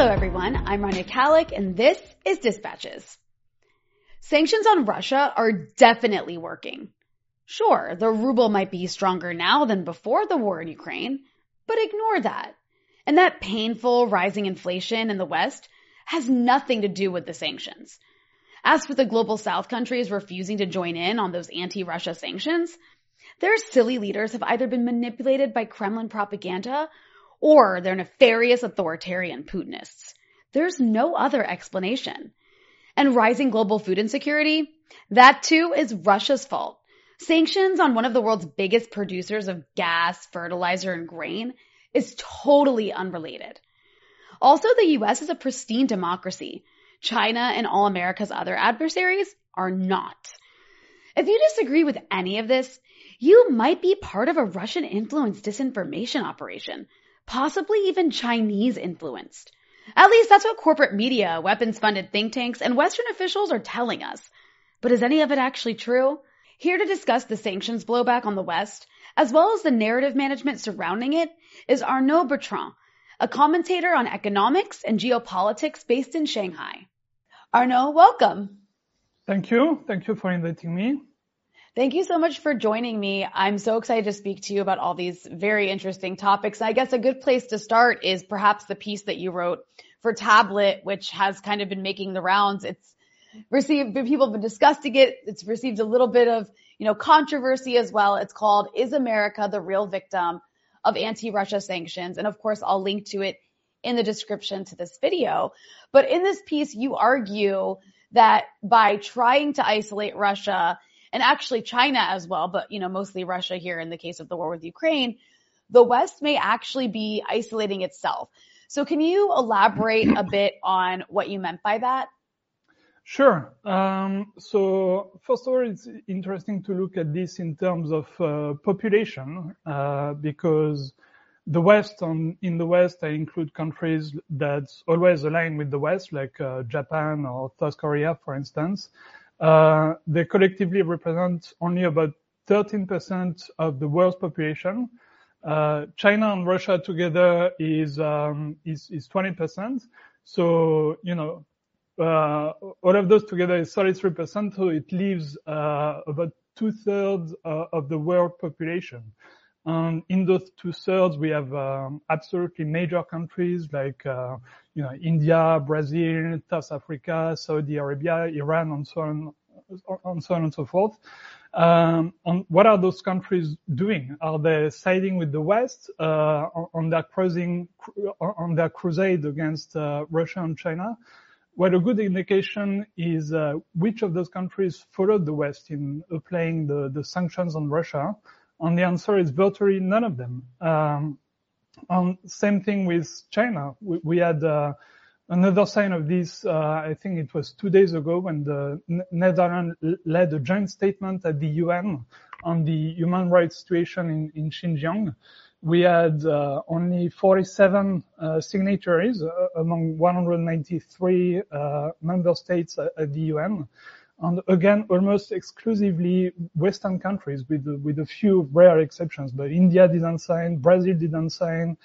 Hello everyone, I'm Rania Khalek and this is Dispatches. Sanctions on Russia are definitely working. Sure, the ruble might be stronger now than before the war in Ukraine, but ignore that. And that painful rising inflation in the West has nothing to do with the sanctions. As for the global South countries refusing to join in on those anti-Russia sanctions, their silly leaders have either been manipulated by Kremlin propaganda or they're nefarious authoritarian Putinists. There's no other explanation. And rising global food insecurity, that too is Russia's fault. Sanctions on one of the world's biggest producers of gas, fertilizer, and grain is totally unrelated. Also, the US is a pristine democracy. China and all America's other adversaries are not. If you disagree with any of this, you might be part of a Russian influenced disinformation operation possibly even Chinese influenced. At least that's what corporate media, weapons funded think tanks, and Western officials are telling us. But is any of it actually true? Here to discuss the sanctions blowback on the West, as well as the narrative management surrounding it, is Arnaud Bertrand, a commentator on economics and geopolitics based in Shanghai. Arnaud, welcome. Thank you. Thank you for inviting me. Thank you so much for joining me. I'm so excited to speak to you about all these very interesting topics. I guess a good place to start is perhaps the piece that you wrote for Tablet, which has kind of been making the rounds. It's received, people have been discussing it. It's received a little bit of, you know, controversy as well. It's called Is America the Real Victim of Anti-Russia Sanctions? And of course, I'll link to it in the description to this video. But in this piece, you argue that by trying to isolate Russia, and actually China as well, but you know, mostly Russia here in the case of the war with Ukraine, the West may actually be isolating itself. So can you elaborate a bit on what you meant by that? Sure. Um, so first of all, it's interesting to look at this in terms of uh, population uh, because the West, on, in the West, I include countries that always align with the West, like uh, Japan or South Korea, for instance. Uh, they collectively represent only about 13% of the world's population. Uh, China and Russia together is um, is, is 20%. So you know, uh, all of those together is 33%. So it leaves uh, about two thirds uh, of the world population. And in those two thirds, we have um, absolutely major countries like uh, you know India, Brazil, South Africa, Saudi Arabia, Iran, and so on, and so on and so forth. Um, on what are those countries doing? Are they siding with the West uh, on their cruising on their crusade against uh, Russia and China? Well, a good indication is uh, which of those countries followed the West in applying the, the sanctions on Russia and the answer is virtually none of them. Um, and same thing with China. We, we had uh, another sign of this. Uh, I think it was two days ago when the Netherlands led a joint statement at the UN on the human rights situation in, in Xinjiang. We had uh, only 47 uh, signatories uh, among 193 uh, member states at, at the UN and again, almost exclusively Western countries with, with a few rare exceptions, but India didn't sign, Brazil didn't sign,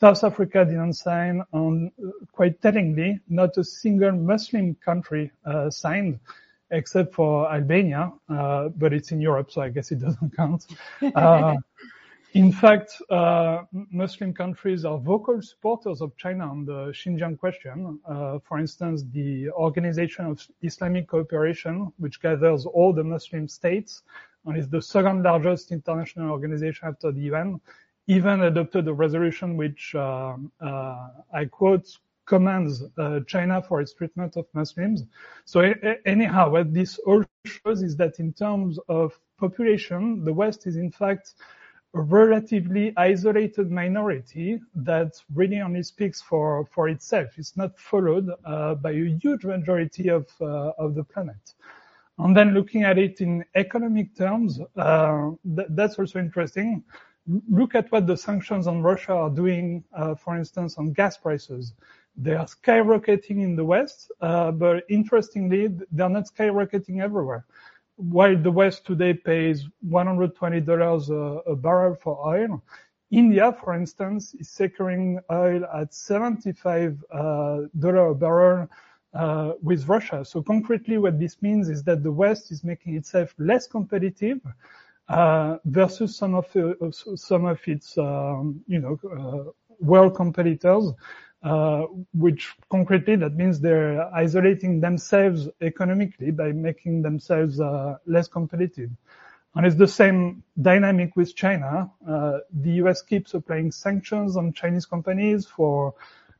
South Africa didn't sign, and uh, quite tellingly, not a single Muslim country uh, signed, except for Albania, uh, but it's in Europe, so I guess it doesn't count. Uh, in fact, uh, Muslim countries are vocal supporters of China on the Xinjiang question. Uh, for instance, the Organization of Islamic Cooperation, which gathers all the Muslim states and is the second largest international organization after the UN, even adopted a resolution which, uh, uh I quote, commands uh, China for its treatment of Muslims. So anyhow, what this all shows is that in terms of population, the West is in fact relatively isolated minority that really only speaks for, for itself. It's not followed uh, by a huge majority of, uh, of the planet. And then looking at it in economic terms, uh, th- that's also interesting. Look at what the sanctions on Russia are doing, uh, for instance, on gas prices. They are skyrocketing in the West, uh, but interestingly, they're not skyrocketing everywhere while the West today pays $120 a, barrel for oil, India, for instance, is securing oil at $75 uh, a barrel uh, with Russia. So concretely, what this means is that the West is making itself less competitive uh, versus some of its, um, you know, world competitors, which concretely, that means they're isolating themselves economically by making themselves uh, less competitive. And it's the same dynamic with China. Uh, the U.S. keeps applying sanctions on Chinese companies for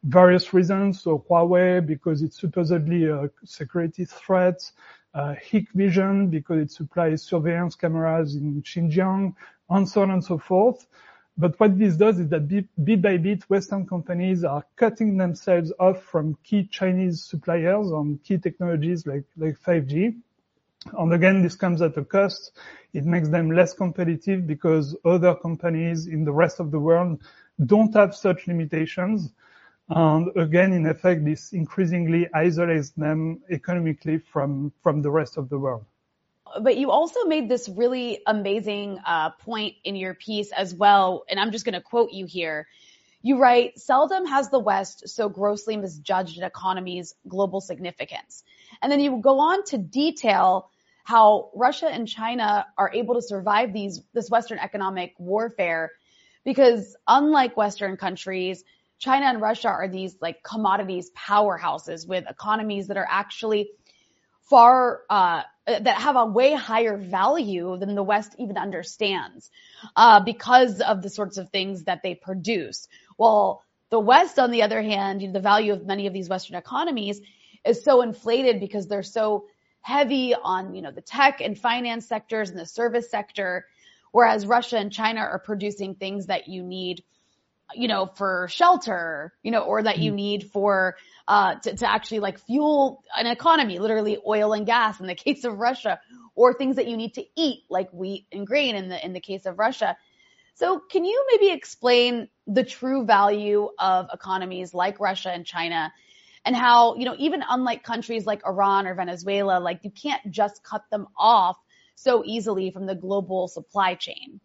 various reasons. So Huawei, because it's supposedly a security threat, uh, Hikvision, because it supplies surveillance cameras in Xinjiang, and so on and so forth. But what this does is that bit by bit, Western companies are cutting themselves off from key Chinese suppliers on key technologies like like 5G. And again, this comes at a cost. It makes them less competitive because other companies in the rest of the world don't have such limitations. And again, in effect, this increasingly isolates them economically from, from the rest of the world. But you also made this really amazing uh, point in your piece as well, and I'm just going to quote you here. You write, "Seldom has the West so grossly misjudged an economy's global significance." And then you go on to detail how Russia and China are able to survive these, this Western economic warfare because, unlike Western countries, China and Russia are these like commodities powerhouses with economies that are actually far uh, that have a way higher value than the West even understands uh, because of the sorts of things that they produce. Well, the West, on the other hand, the value of many of these Western economies is so inflated because they're so heavy on, you know, the tech and finance sectors and the service sector, whereas Russia and China are producing things that you need you know, for shelter, you know, or that you hmm. need for, uh, to, to actually like fuel an economy, literally oil and gas in the case of Russia, or things that you need to eat, like wheat and grain in the, in the case of Russia. So can you maybe explain the true value of economies like Russia and China and how, you know, even unlike countries like Iran or Venezuela, like you can't just cut them off so easily from the global supply chain?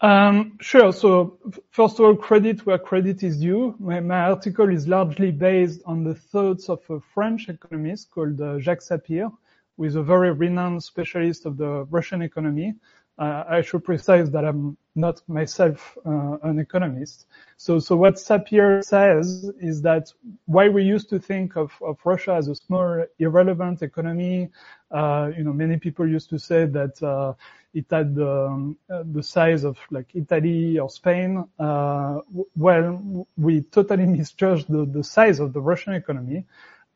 Um, sure. So first of all, credit where credit is due. My, my, article is largely based on the thoughts of a French economist called uh, Jacques Sapir, who is a very renowned specialist of the Russian economy. Uh, I should precise that I'm not myself uh, an economist. So, so what Sapir says is that why we used to think of, of Russia as a small, irrelevant economy, uh, you know, many people used to say that uh, it had the, um, the size of like Italy or Spain. Uh, well, we totally misjudged the, the size of the Russian economy.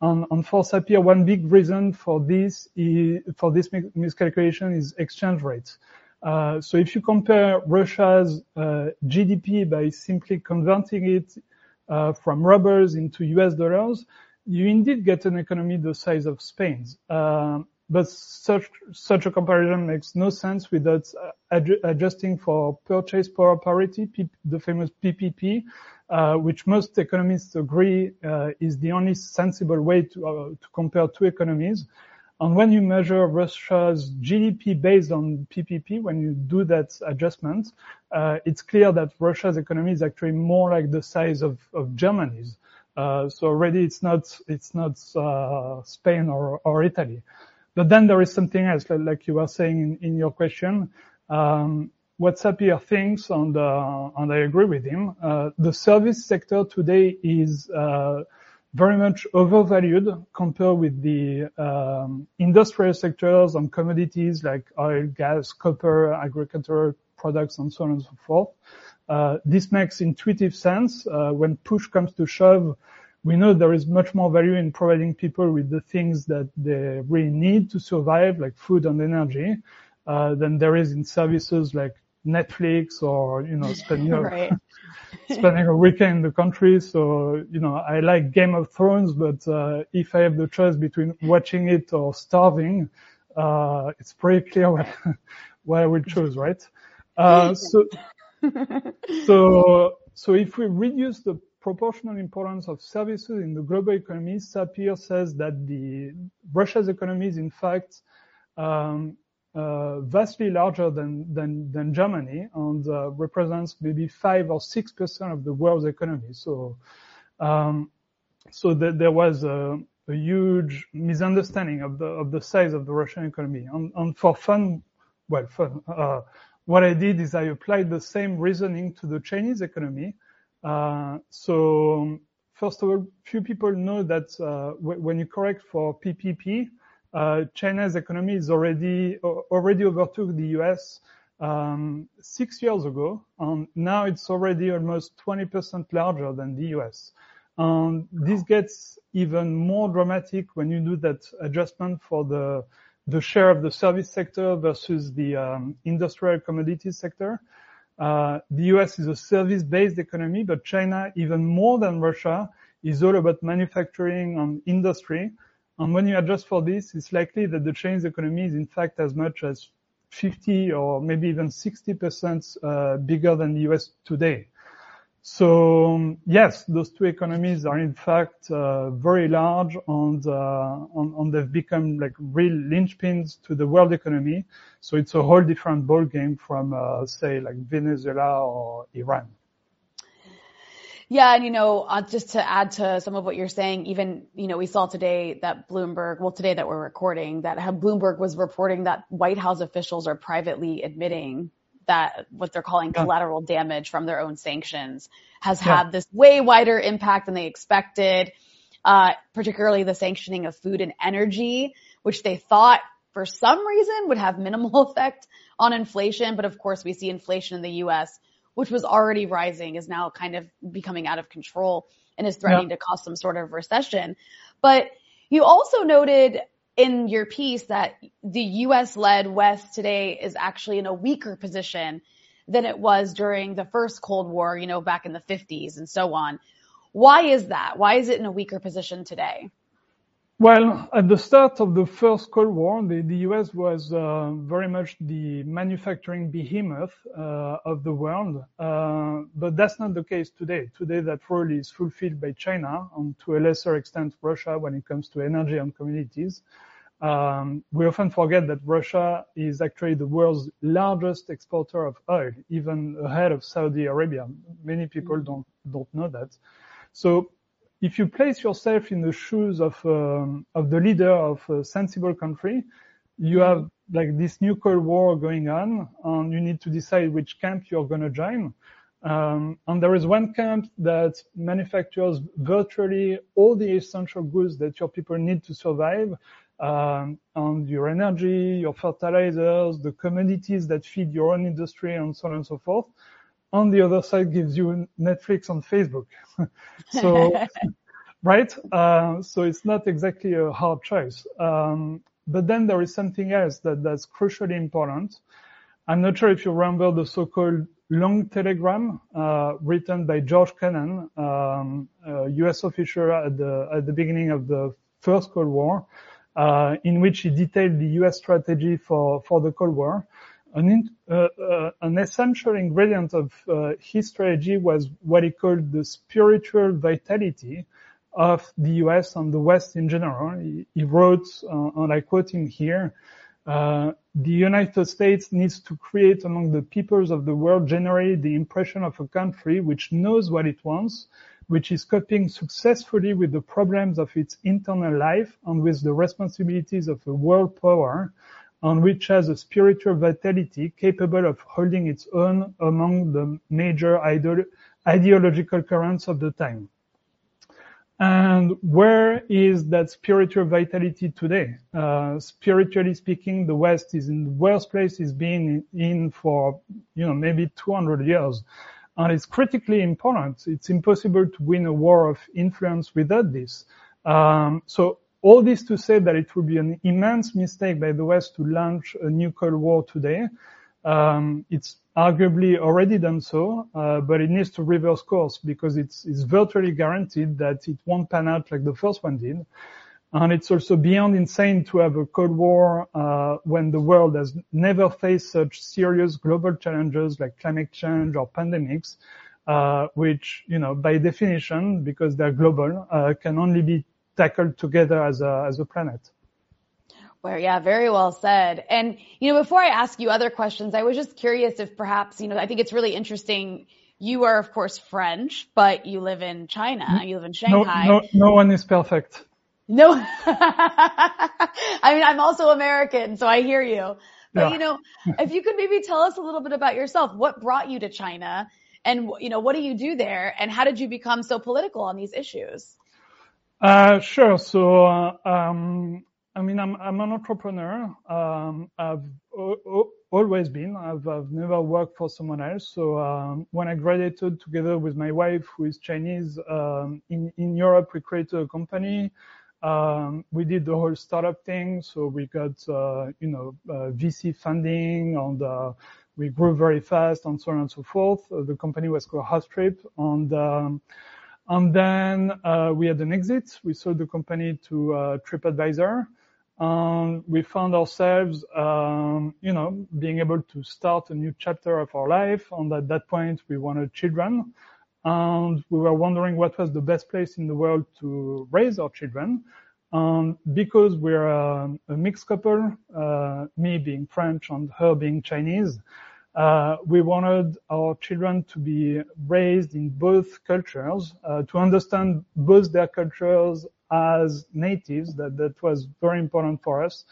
And, and for Sapir, one big reason for this is, for this miscalculation is exchange rates. Uh, so if you compare Russia's uh, GDP by simply converting it uh, from rubles into US dollars, you indeed get an economy the size of Spain's. But such such a comparison makes no sense without adjusting for purchase power parity, the famous PPP, which most economists agree is the only sensible way to compare two economies. And when you measure Russia's GDP based on PPP, when you do that adjustment, uh, it's clear that Russia's economy is actually more like the size of, of Germany's. Uh, so already it's not it's not uh, Spain or, or Italy. But then there is something else, like you were saying in, in your question. Um, what Sapir thinks, and, uh, and I agree with him, uh, the service sector today is uh, very much overvalued compared with the um, industrial sectors and commodities like oil, gas, copper, agricultural products, and so on and so forth. Uh, this makes intuitive sense. Uh, when push comes to shove, we know there is much more value in providing people with the things that they really need to survive, like food and energy, uh, than there is in services like Netflix or, you know, spending, right. spending a weekend in the country. So, you know, I like Game of Thrones, but, uh, if I have the choice between watching it or starving, uh, it's pretty clear what, what I will choose, right? Uh, so, so, so if we reduce the proportional importance of services in the global economy, Sapir says that the Russia's economy is in fact um, uh, vastly larger than, than, than Germany and uh, represents maybe five or six percent of the world's economy. So, um, so th- there was a, a, huge misunderstanding of the of the size of the Russian economy. And, and for fun, well, fun. Uh, what I did is I applied the same reasoning to the Chinese economy. Uh, so first of all, few people know that uh, w- when you correct for PPP, uh, China's economy is already already overtook the U.S. Um, six years ago, and now it's already almost 20% larger than the U.S. And this gets even more dramatic when you do that adjustment for the the share of the service sector versus the um, industrial commodities sector. Uh, the U.S. is a service-based economy, but China, even more than Russia, is all about manufacturing and industry. And when you adjust for this, it's likely that the Chinese economy is in fact as much as 50 or maybe even 60% uh, bigger than the US today. So um, yes, those two economies are in fact uh, very large and, uh, and, and they've become like real linchpins to the world economy. So it's a whole different ballgame from uh, say like Venezuela or Iran. Yeah, and you know, uh, just to add to some of what you're saying, even you know, we saw today that Bloomberg, well, today that we're recording, that Bloomberg was reporting that White House officials are privately admitting that what they're calling yeah. collateral damage from their own sanctions has yeah. had this way wider impact than they expected. Uh, particularly the sanctioning of food and energy, which they thought for some reason would have minimal effect on inflation. But of course, we see inflation in the U.S which was already rising, is now kind of becoming out of control and is threatening yeah. to cause some sort of recession. But you also noted in your piece that the US led West today is actually in a weaker position than it was during the first Cold War, you know, back in the 50s and so on. Why is that? Why is it in a weaker position today? Well, at the start of the first Cold War, the, the US was uh, very much the manufacturing behemoth uh, of the world, uh, but that's not the case today. Today, that role is fulfilled by China and to a lesser extent Russia when it comes to energy and commodities. Um, we often forget that Russia is actually the world's largest exporter of oil, even ahead of Saudi Arabia. Many people don't don't know that. So if you place yourself in the shoes of um, of the leader of a sensible country, you have like this new Cold War going on, and you need to decide which camp you're going to join. Um, and there is one camp that manufactures virtually all the essential goods that your people need to survive, um, and your energy, your fertilizers, the commodities that feed your own industry, and so on and so forth on the other side gives you Netflix on Facebook. so, right? Uh, so it's not exactly a hard choice. Um, but then there is something else that that's crucially important. I'm not sure if you remember the so-called long telegram uh, written by George Kennan, um, a U.S. official at the at the beginning of the first Cold War, uh, in which he detailed the U.S. strategy for for the Cold War. An, uh, uh, an essential ingredient of uh, his strategy was what he called the spiritual vitality of the US and the West in general. He, he wrote, uh, and I quote him here, uh, the United States needs to create among the peoples of the world generally the impression of a country which knows what it wants, which is coping successfully with the problems of its internal life and with the responsibilities of a world power, and which has a spiritual vitality capable of holding its own among the major ideological currents of the time. And where is that spiritual vitality today? Uh, spiritually speaking, the West is in the worst place it's been in for, you know, maybe 200 years. And it's critically important. It's impossible to win a war of influence without this. Um, so all this to say that it would be an immense mistake by the West to launch a new Cold War today. Um, it's arguably already done so, uh, but it needs to reverse course because it's, it's virtually guaranteed that it won't pan out like the first one did. And it's also beyond insane to have a Cold War uh, when the world has never faced such serious global challenges like climate change or pandemics, uh, which, you know, by definition, because they're global, uh, can only be tackled together as a, as a planet. Well, yeah, very well said. And, you know, before I ask you other questions, I was just curious if perhaps, you know, I think it's really interesting. You are, of course, French, but you live in China. Mm-hmm. You live in Shanghai. No, no, no one is perfect. No, I mean, I'm also American, so I hear you. But, yeah. you know, if you could maybe tell us a little bit about yourself, what brought you to China and, you know, what do you do there and how did you become so political on these issues? Uh, sure. So, um, I mean, I'm, an entrepreneur. Um, I've always been. I've, never worked for someone else. So um, when I graduated together with my wife, who is Chinese, um, in Europe, we created a company. Um, we did the whole startup thing. So we got uh, you know uh, VC funding and we grew very fast and so on and so forth. the company was called Housetrip and um, and then uh, we had an exit. We sold the company to uh, TripAdvisor. Um, we found ourselves, um, you know, being able to start a new chapter of our life. And at that point, we wanted children. And we were wondering what was the best place in the world to raise our children. Um, because we're a, a mixed couple, uh, me being French and her being Chinese, uh, we wanted our children to be raised in both cultures, uh, to understand both their cultures as natives. That that was very important for us.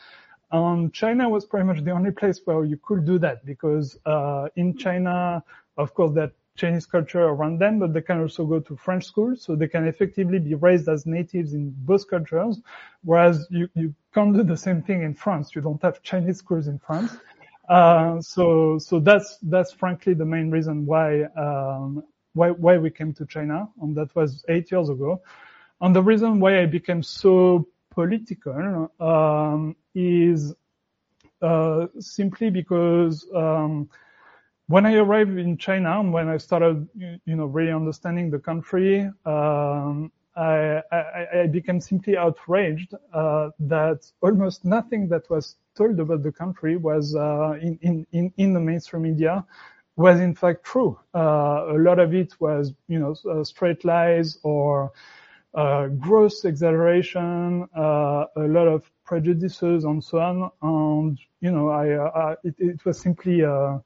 Um, China was pretty much the only place where you could do that because uh, in China, of course, that Chinese culture around them, but they can also go to French schools, so they can effectively be raised as natives in both cultures. Whereas you, you can't do the same thing in France. You don't have Chinese schools in France. Uh, so so that's that's frankly the main reason why um, why why we came to China, and that was eight years ago. And the reason why I became so political um, is uh, simply because um, when I arrived in China and when I started, you know, really understanding the country, um, I, I, I, became simply outraged uh, that almost nothing that was told about the country was uh, in, in, in the mainstream media was in fact true. Uh, a lot of it was, you know, uh, straight lies or uh, gross exaggeration, uh, a lot of prejudices and so on. And, you know, I, it, it, was simply a,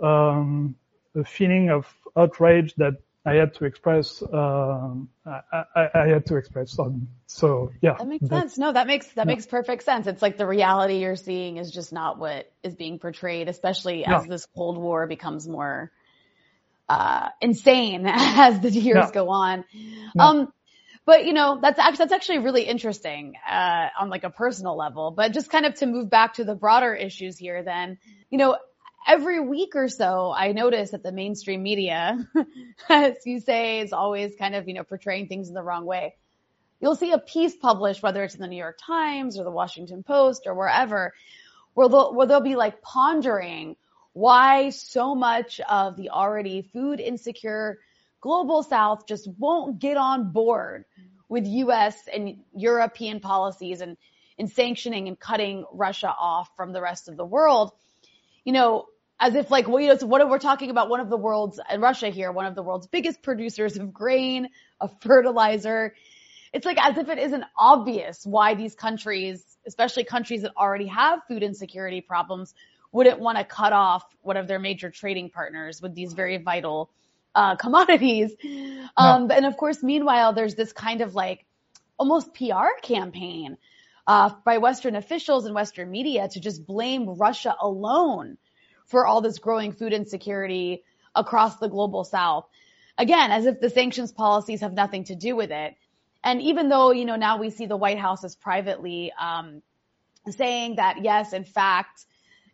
um, a feeling of outrage that I had to express. Um, I, I, I, had to express. Um, so yeah, that makes sense. No, that makes that yeah. makes perfect sense. It's like the reality you're seeing is just not what is being portrayed, especially as this Cold War becomes more uh, insane as the years yeah. go on. Um, but you know that's actually that's actually really interesting uh, on like a personal level. But just kind of to move back to the broader issues here, then you know every week or so, I notice that the mainstream media, as you say, is always kind of, you know, portraying things in the wrong way. You'll see a piece published, whether it's in the New York Times or the Washington Post or wherever, where they'll, where they'll be like pondering why so much of the already food insecure global South just won't get on board with US and European policies and, in sanctioning and cutting Russia off from the rest of the world you know, as if like, well, you know, so what we're talking about one of the world's, and Russia here, one of the world's biggest producers of grain, of fertilizer. It's like as if it isn't obvious why these countries, especially countries that already have food insecurity problems, wouldn't want to cut off one of their major trading partners with these very vital uh, commodities. Um, no. And of course, meanwhile, there's this kind of like almost PR campaign uh, by Western officials and Western media to just blame Russia alone for all this growing food insecurity across the global south. Again, as if the sanctions policies have nothing to do with it. And even though, you know, now we see the White House is privately, um, saying that yes, in fact,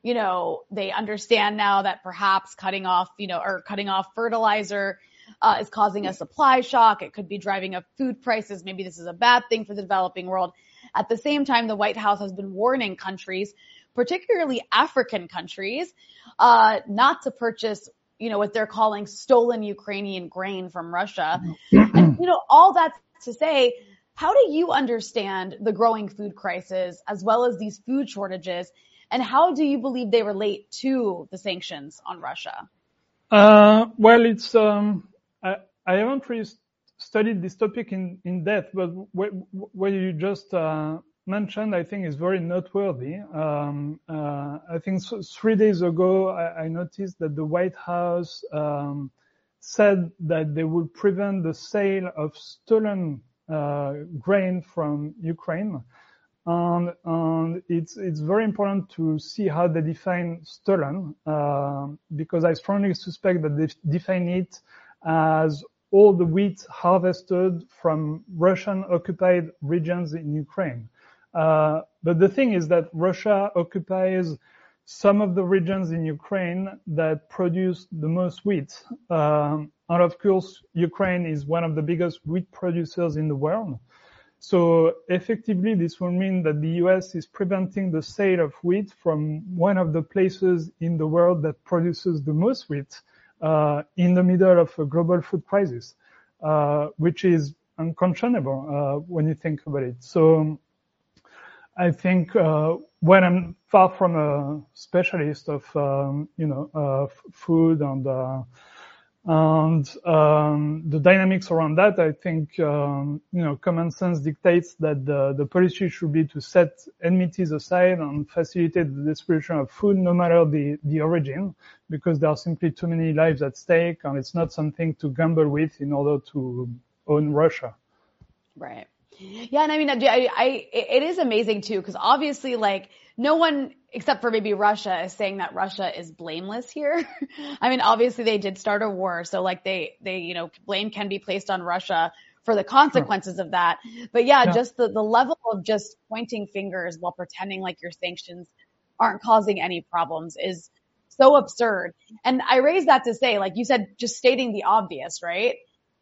you know, they understand now that perhaps cutting off, you know, or cutting off fertilizer, uh, is causing a supply shock. It could be driving up food prices. Maybe this is a bad thing for the developing world. At the same time, the White House has been warning countries, particularly African countries, uh, not to purchase, you know, what they're calling stolen Ukrainian grain from Russia. and, you know, all that to say, how do you understand the growing food crisis as well as these food shortages? And how do you believe they relate to the sanctions on Russia? Uh, well, it's, um, I, I haven't really studied this topic in, in depth, but what, what you just uh, mentioned, I think, is very noteworthy. Um, uh, I think three days ago, I, I, noticed that the White House um, said that they would prevent the sale of stolen uh, grain from Ukraine. And, and, it's it's very important to see how they define stolen, uh, because I strongly suspect that they define it as all the wheat harvested from Russian occupied regions in Ukraine. Uh, but the thing is that Russia occupies some of the regions in Ukraine that produce the most wheat. Um, and of course, Ukraine is one of the biggest wheat producers in the world. So effectively, this will mean that the US is preventing the sale of wheat from one of the places in the world that produces the most wheat in the middle of a global food crisis, uh, which is unconscionable uh, when you think about it. So I think uh, when I'm far from a specialist of um, you know uh, food and uh, and um, the dynamics around that, I think um, you know common sense dictates that the, the policy should be to set enmities aside and facilitate the distribution of food, no matter the the origin, because there are simply too many lives at stake, and it's not something to gamble with in order to own Russia. Right. Yeah, and I mean, I, I it is amazing too, because obviously, like no one except for maybe Russia is saying that Russia is blameless here. I mean, obviously they did start a war, so like they, they, you know, blame can be placed on Russia for the consequences of that. But yeah, yeah, just the, the level of just pointing fingers while pretending like your sanctions aren't causing any problems is so absurd. And I raise that to say, like you said, just stating the obvious, right?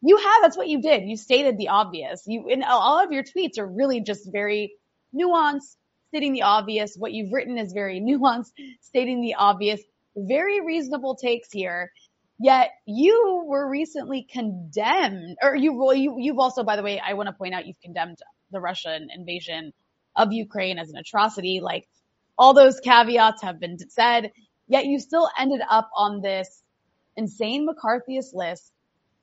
You have, that's what you did. You stated the obvious. You, in all of your tweets are really just very nuanced, stating the obvious. What you've written is very nuanced, stating the obvious. Very reasonable takes here. Yet you were recently condemned, or you, well, you you've also, by the way, I want to point out you've condemned the Russian invasion of Ukraine as an atrocity. Like all those caveats have been said, yet you still ended up on this insane McCarthyist list.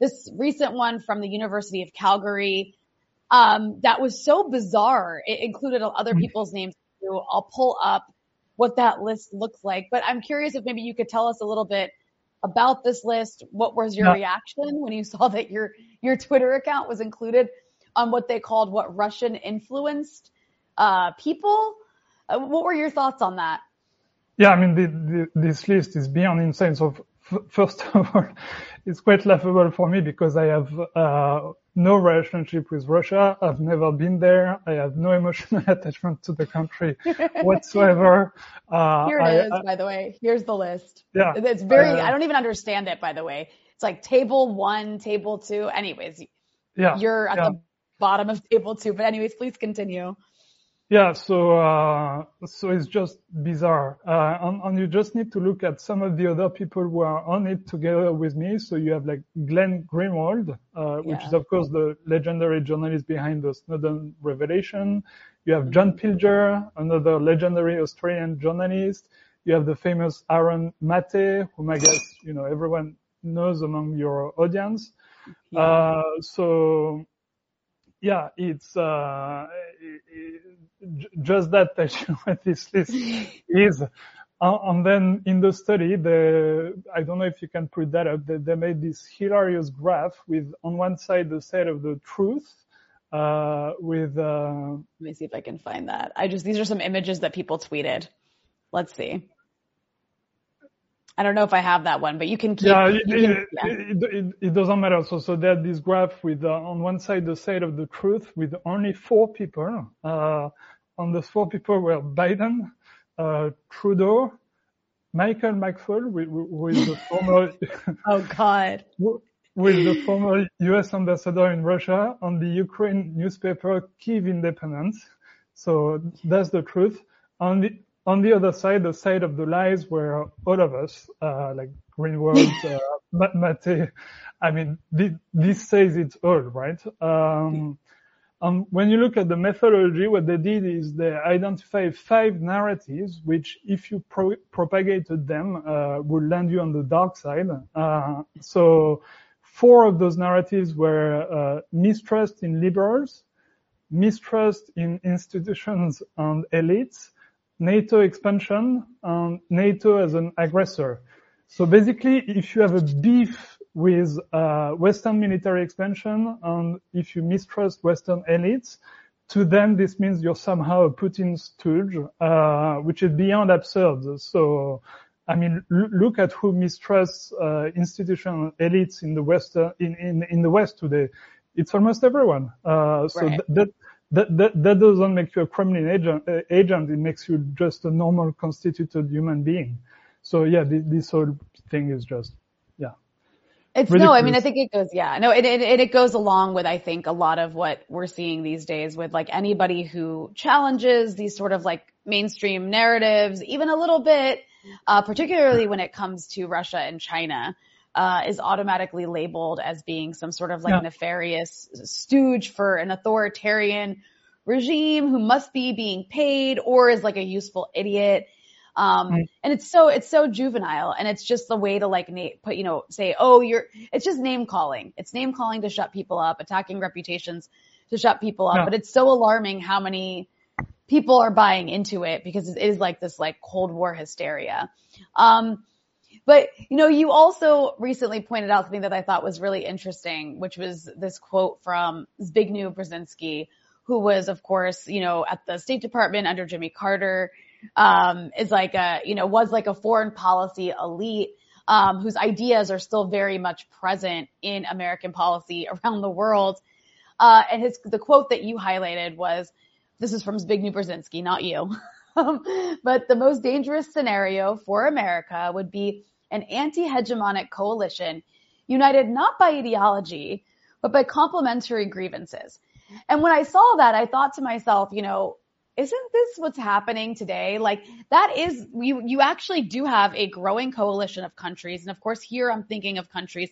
This recent one from the University of Calgary, um, that was so bizarre. It included other mm. people's names too. I'll pull up what that list looks like. But I'm curious if maybe you could tell us a little bit about this list. What was your reaction when you saw that your your Twitter account was included on what they called what Russian influenced uh, people? Uh, what were your thoughts on that? Yeah, I mean, the, the, this list is beyond insane. So f- first of all, it's quite laughable for me because I have uh, no relationship with Russia. I've never been there. I have no emotional attachment to the country whatsoever. Uh, Here it I, is, I, by the way. Here's the list. Yeah. It's very, uh, I don't even understand it, by the way. It's like table one, table two. Anyways, yeah, you're at yeah. the bottom of table two. But anyways, please continue. Yeah, so uh, so it's just bizarre, uh, and, and, you just need to look at some of the other people who are on it together with me. So you have like Glenn Greenwald, uh, which yeah. is of course the legendary journalist behind the Snowden revelation. You have John Pilger, another legendary Australian journalist. You have the famous Aaron Mate, whom I guess you know everyone knows among your audience. Yeah. Uh, so yeah, it's uh, just that you what this list is. Uh, and then in the study, the, I don't know if you can put that up, they, they made this hilarious graph with on one side the side of the truth, uh, with, uh, let me see if I can find that. I just, these are some images that people tweeted. Let's see. I don't know if I have that one, but you can keep. Yeah, it, can, it, yeah. It, it, doesn't matter. So, so there's this graph with uh, on one side the side of the truth with only four people. Uh, on the four people were Biden, uh, Trudeau, Michael McFaul, who is the former. oh God. with the former U.S. ambassador in Russia on the Ukraine newspaper Kiev Independent. So that's the truth. On the on the other side, the side of the lies were all of us, uh, like Greenwald, uh, Mate. I mean, this says it all, right? Um, um, when you look at the methodology, what they did is they identified five narratives, which if you pro- propagated them, uh, would land you on the dark side. Uh, so four of those narratives were uh, mistrust in liberals, mistrust in institutions and elites, NATO expansion, and NATO as an aggressor. So basically, if you have a beef with uh, Western military expansion and if you mistrust Western elites, to them this means you're somehow a Putin stooge, uh, which is beyond absurd. So, I mean, look at who mistrusts uh, institutional elites in the West in, in in the West today. It's almost everyone. Uh, so right. that that, that, that doesn't make you a Kremlin agent, uh, agent. It makes you just a normal constituted human being. So yeah, this, this whole thing is just, yeah. It's Ridiculous. no, I mean, I think it goes, yeah, no, it, it, it goes along with, I think, a lot of what we're seeing these days with like anybody who challenges these sort of like mainstream narratives, even a little bit, uh, particularly when it comes to Russia and China uh, is automatically labeled as being some sort of like yeah. nefarious stooge for an authoritarian regime who must be being paid or is like a useful idiot. Um, right. and it's so, it's so juvenile and it's just the way to like na- put, you know, say, oh, you're, it's just name calling. It's name calling to shut people up, attacking reputations to shut people up. Yeah. But it's so alarming how many people are buying into it because it is like this like Cold War hysteria. Um, but, you know, you also recently pointed out something that I thought was really interesting, which was this quote from Zbigniew Brzezinski, who was, of course, you know, at the State Department under Jimmy Carter, um, is like a, you know, was like a foreign policy elite, um, whose ideas are still very much present in American policy around the world. Uh, and his, the quote that you highlighted was, this is from Zbigniew Brzezinski, not you. but the most dangerous scenario for America would be an anti-hegemonic coalition united not by ideology, but by complementary grievances. And when I saw that, I thought to myself, you know, isn't this what's happening today? Like that is, you, you actually do have a growing coalition of countries. And of course, here I'm thinking of countries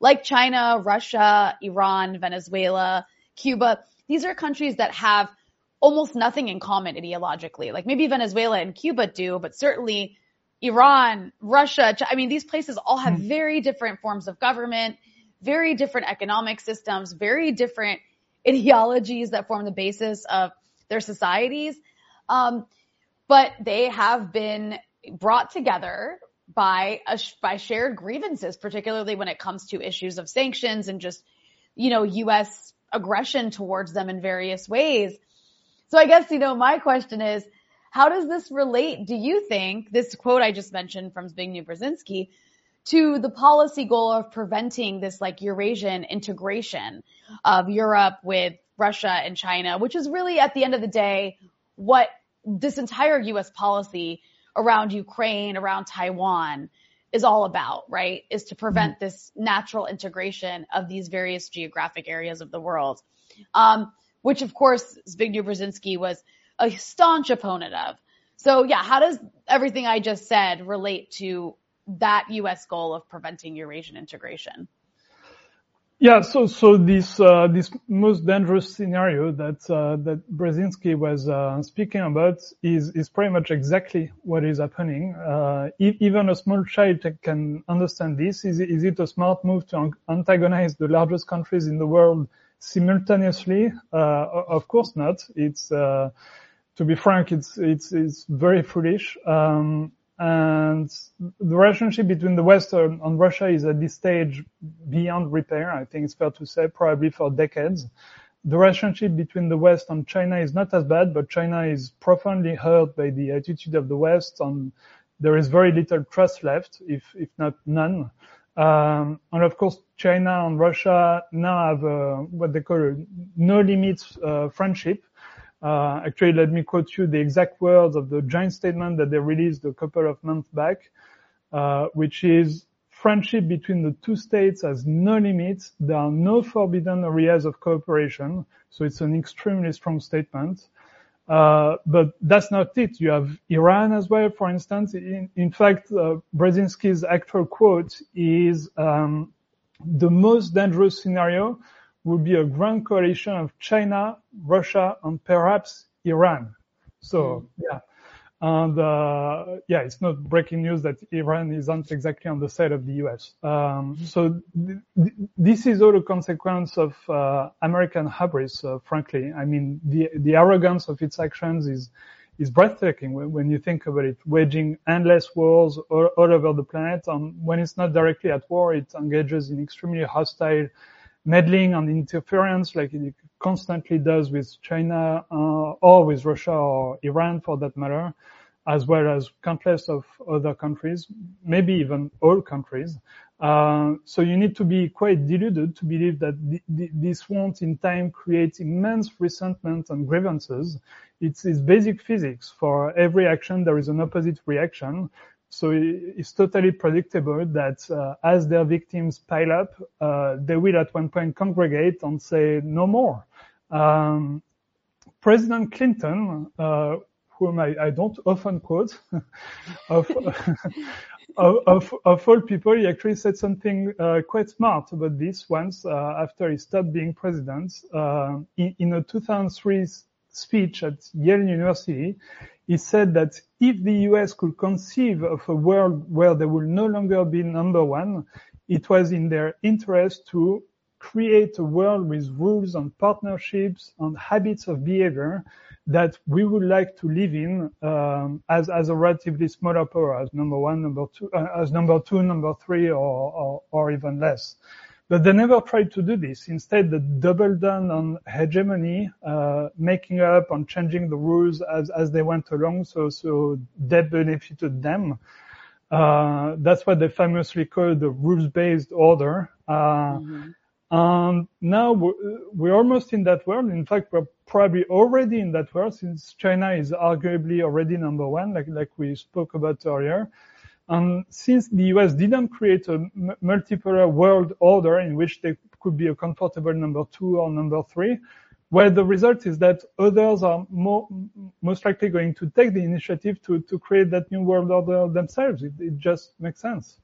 like China, Russia, Iran, Venezuela, Cuba. These are countries that have almost nothing in common ideologically. Like maybe Venezuela and Cuba do, but certainly Iran, Russia, I mean, these places all have hmm. very different forms of government, very different economic systems, very different ideologies that form the basis of their societies. Um, but they have been brought together by a, by shared grievances, particularly when it comes to issues of sanctions and just, you know, U.S. aggression towards them in various ways. So I guess, you know, my question is, how does this relate, do you think, this quote I just mentioned from Zbigniew Brzezinski, to the policy goal of preventing this like Eurasian integration of Europe with Russia and China, which is really at the end of the day what this entire US policy around Ukraine, around Taiwan is all about, right? Is to prevent this natural integration of these various geographic areas of the world. Um, which of course Zbigniew Brzezinski was a staunch opponent of. So yeah, how does everything I just said relate to that U.S. goal of preventing Eurasian integration? Yeah, so so this uh, this most dangerous scenario that uh, that Brzezinski was uh, speaking about is is pretty much exactly what is happening. Uh, even a small child can understand this. Is is it a smart move to antagonize the largest countries in the world simultaneously? Uh, of course not. It's uh, to be frank, it's it's it's very foolish. Um, and the relationship between the West and, Russia is at this stage beyond repair. I think it's fair to say, probably for decades. The relationship between the West and China is not as bad, but China is profoundly hurt by the attitude of the West, and there is very little trust left, if if not none. Um, and of course, China and Russia now have uh, what they call a no limits uh, friendship, uh, actually, let me quote you the exact words of the joint statement that they released a couple of months back, uh, which is friendship between the two states has no limits. There are no forbidden areas of cooperation. So it's an extremely strong statement. Uh, but that's not it. You have Iran as well, for instance. In, in fact, uh, Brzezinski's actual quote is um, the most dangerous scenario would be a grand coalition of China, Russia, and perhaps Iran. So, mm. yeah. And uh, yeah, it's not breaking news that Iran isn't exactly on the side of the U.S. Um, so th- th- this is all a consequence of uh, American hubris. Uh, frankly, I mean the the arrogance of its actions is is breathtaking when, when you think about it, waging endless wars all, all over the planet. And when it's not directly at war, it engages in extremely hostile meddling and interference like it constantly does with China uh, or with Russia or Iran for that matter, as well as countless of other countries, maybe even all countries. Uh, so you need to be quite deluded to believe that th- th- this won't in time create immense resentment and grievances. It's, it's basic physics. For every action, there is an opposite reaction. So it's totally predictable that uh, as their victims pile up, uh, they will at one point congregate and say no more. Um, President Clinton, uh, whom I, I, don't often quote, of, of, of, of, all people, he actually said something uh, quite smart about this once uh, after he stopped being president. Uh, in, in a 2003 speech at Yale University, he said that if the US could conceive of a world where they will no longer be number one, it was in their interest to create a world with rules and partnerships and habits of behavior that we would like to live in um, as as a relatively smaller power, as number one, number two, uh, as number two, number three, or, or, or even less. But they never tried to do this. Instead, they doubled down on hegemony, uh, making up and changing the rules as, as they went along. So, so that benefited them. Uh, that's what they famously call the rules-based order. Uh, mm-hmm. And now we're, we're, almost in that world. In fact, we're probably already in that world since China is arguably already number one, like, like we spoke about earlier. And since the US didn't create a multipolar world order in which they could be a comfortable number two or number three, well, the result is that others are more, most likely going to take the initiative to, to create that new world order themselves. It, it just makes sense.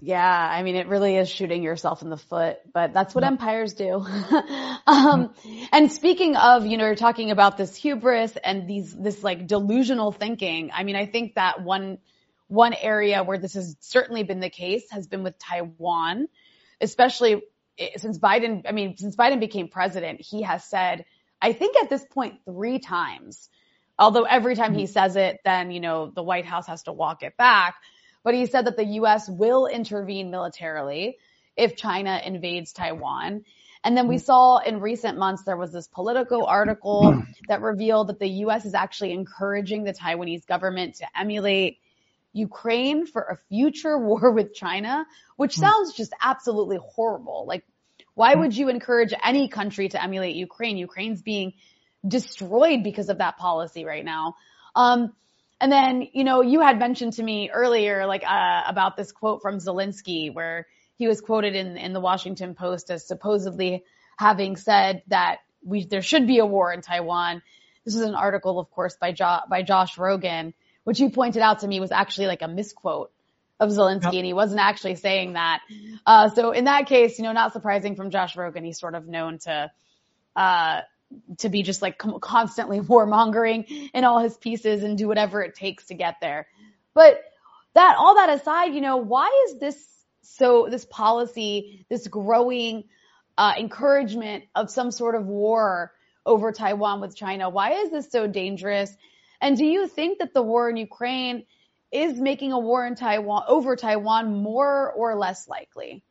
Yeah, I mean, it really is shooting yourself in the foot, but that's what yeah. empires do. um, and speaking of, you know, you're talking about this hubris and these, this like delusional thinking. I mean, I think that one, one area where this has certainly been the case has been with Taiwan, especially since Biden, I mean, since Biden became president, he has said, I think at this point three times, although every time he mm-hmm. says it, then, you know, the White House has to walk it back. But he said that the U.S. will intervene militarily if China invades Taiwan. And then we mm-hmm. saw in recent months there was this Politico article that revealed that the U.S. is actually encouraging the Taiwanese government to emulate Ukraine for a future war with China, which hmm. sounds just absolutely horrible. Like, why hmm. would you encourage any country to emulate Ukraine? Ukraine's being destroyed because of that policy right now. Um, and then, you know, you had mentioned to me earlier, like, uh, about this quote from Zelensky where he was quoted in, in the Washington Post as supposedly having said that we, there should be a war in Taiwan. This is an article, of course, by, jo- by Josh Rogin which you pointed out to me was actually like a misquote of Zelensky, yep. and he wasn't actually saying that. Uh, so in that case, you know, not surprising from Josh Rogin, he's sort of known to, uh, to be just like constantly warmongering in all his pieces and do whatever it takes to get there. But that, all that aside, you know, why is this so, this policy, this growing, uh, encouragement of some sort of war over Taiwan with China? Why is this so dangerous? And do you think that the war in Ukraine is making a war in Taiwan over Taiwan more or less likely?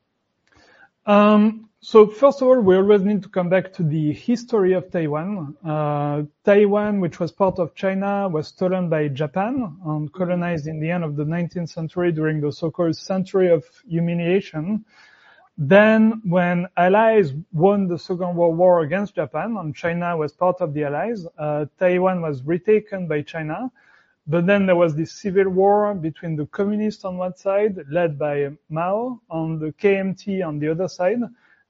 Um, so first of all, we always need to come back to the history of Taiwan. Uh, Taiwan, which was part of China, was stolen by Japan and colonized in the end of the 19th century during the so-called century of humiliation. Then when allies won the Second World War against Japan and China was part of the allies, uh, Taiwan was retaken by China. But then there was this civil war between the communists on one side, led by Mao, and the KMT on the other side,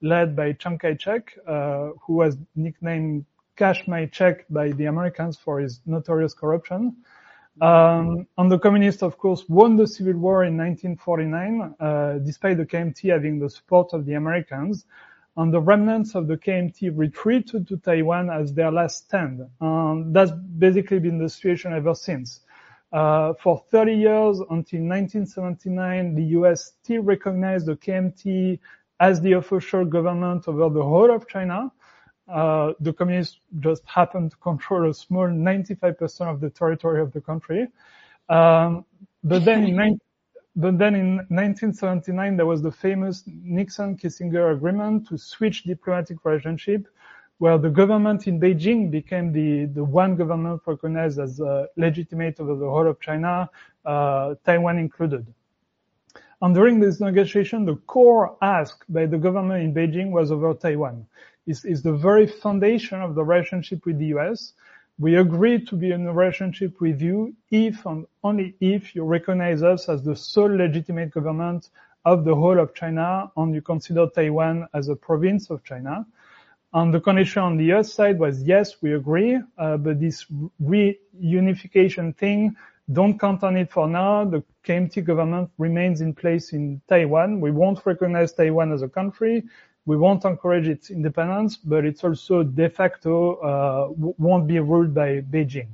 led by Chiang Kai-shek, uh, who was nicknamed Cash My Check by the Americans for his notorious corruption. Um, and the communists, of course, won the civil war in 1949, uh, despite the KMT having the support of the Americans. and the remnants of the KMT retreated to Taiwan as their last stand. And that's basically been the situation ever since. Uh, for 30 years until 1979, the US still recognized the KMT as the official government over the whole of China. Uh, the communists just happened to control a small 95% of the territory of the country. Um, but then in but then in 1979, there was the famous Nixon-Kissinger agreement to switch diplomatic relationship, where the government in Beijing became the, the one government recognized as uh, legitimate over the whole of China, uh, Taiwan included. And during this negotiation, the core ask by the government in Beijing was over Taiwan. It's, it's the very foundation of the relationship with the US. We agree to be in a relationship with you if and only if you recognize us as the sole legitimate government of the whole of China and you consider Taiwan as a province of China. And the condition on the US side was yes, we agree, uh, but this reunification thing, don't count on it for now. The KMT government remains in place in Taiwan. We won't recognize Taiwan as a country. We won't encourage its independence, but it's also de facto uh, won't be ruled by Beijing.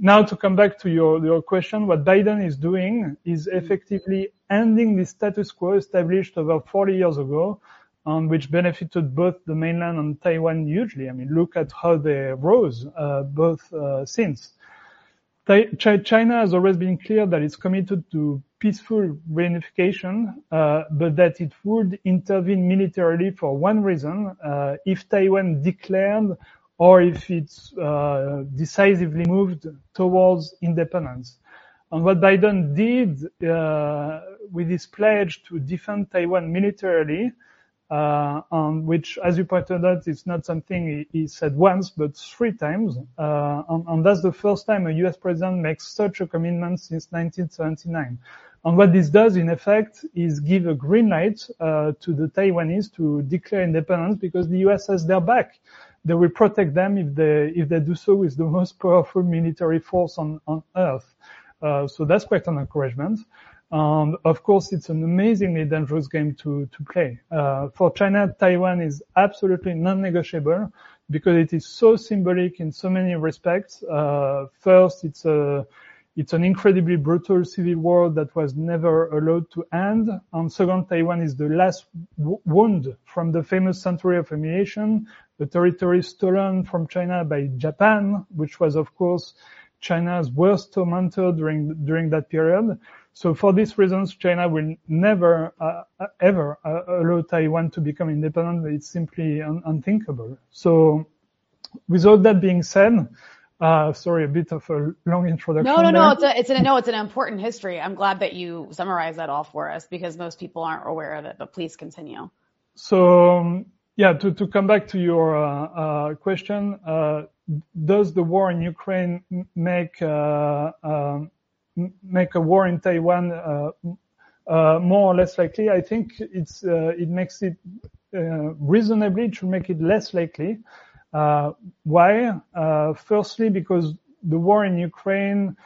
Now to come back to your, your question, what Biden is doing is effectively ending the status quo established over 40 years ago, on which benefited both the mainland and Taiwan hugely. I mean, look at how they rose uh, both uh, since. China has always been clear that it's committed to peaceful reunification, uh, but that it would intervene militarily for one reason, uh, if Taiwan declared or if it uh, decisively moved towards independence. And what Biden did uh, with his pledge to defend Taiwan militarily uh, which, as you pointed out, is not something he, he said once, but three times. Uh, and, and, that's the first time a U.S. president makes such a commitment since 1979. And what this does, in effect, is give a green light uh, to the Taiwanese to declare independence because the U.S. has their back. They will protect them if they if they do so with the most powerful military force on on earth. Uh, so that's quite an encouragement. And of course, it's an amazingly dangerous game to, to play. Uh, for China, Taiwan is absolutely non-negotiable because it is so symbolic in so many respects. Uh, first, it's a, it's an incredibly brutal civil war that was never allowed to end. And second, Taiwan is the last wound from the famous century of humiliation, the territory stolen from China by Japan, which was, of course, China's worst tormentor during, during that period. So for these reasons, China will never, uh, uh, ever uh, allow Taiwan to become independent. It's simply un- unthinkable. So with all that being said, uh, sorry, a bit of a long introduction. No, no, there. no. It's a, it's an, no, it's an important history. I'm glad that you summarized that all for us because most people aren't aware of it, but please continue. So, um, yeah, to, to come back to your uh, uh, question, does the war in Ukraine make um, make a war in Taiwan uh, uh, more or less likely. I think it's uh, it makes it reasonably to make it less likely. Why? firstly, because the war in Ukraine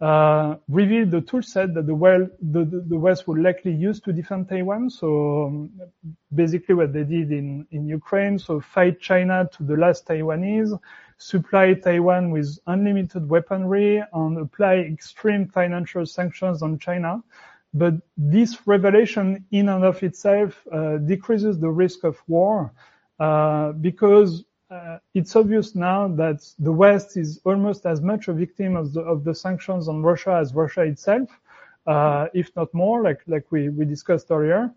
uh, revealed the tool set that the, well, the, the, West would likely use to defend Taiwan. So um, basically what they did in, in Ukraine, so fight China to the last Taiwanese, supply Taiwan with unlimited weaponry and apply extreme financial sanctions on China. But this revelation in and of itself uh, decreases the risk of war uh, because uh, it's obvious now that the West is almost as much a victim of the, of the sanctions on Russia as Russia itself, uh, if not more, like like we, we discussed earlier.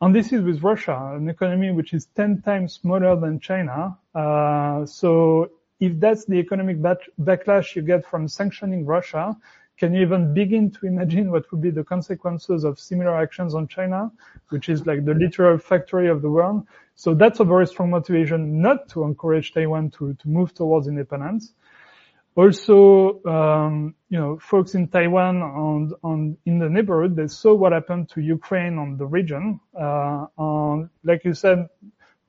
And this is with Russia, an economy which is 10 times smaller than China. Uh, so if that's the economic backlash you get from sanctioning Russia, can you even begin to imagine what would be the consequences of similar actions on China, which is like the literal factory of the world? So that's a very strong motivation not to encourage Taiwan to, to move towards independence. Also, um, you know, folks in Taiwan and, and in the neighborhood, they saw what happened to Ukraine and the region. Uh, and like you said,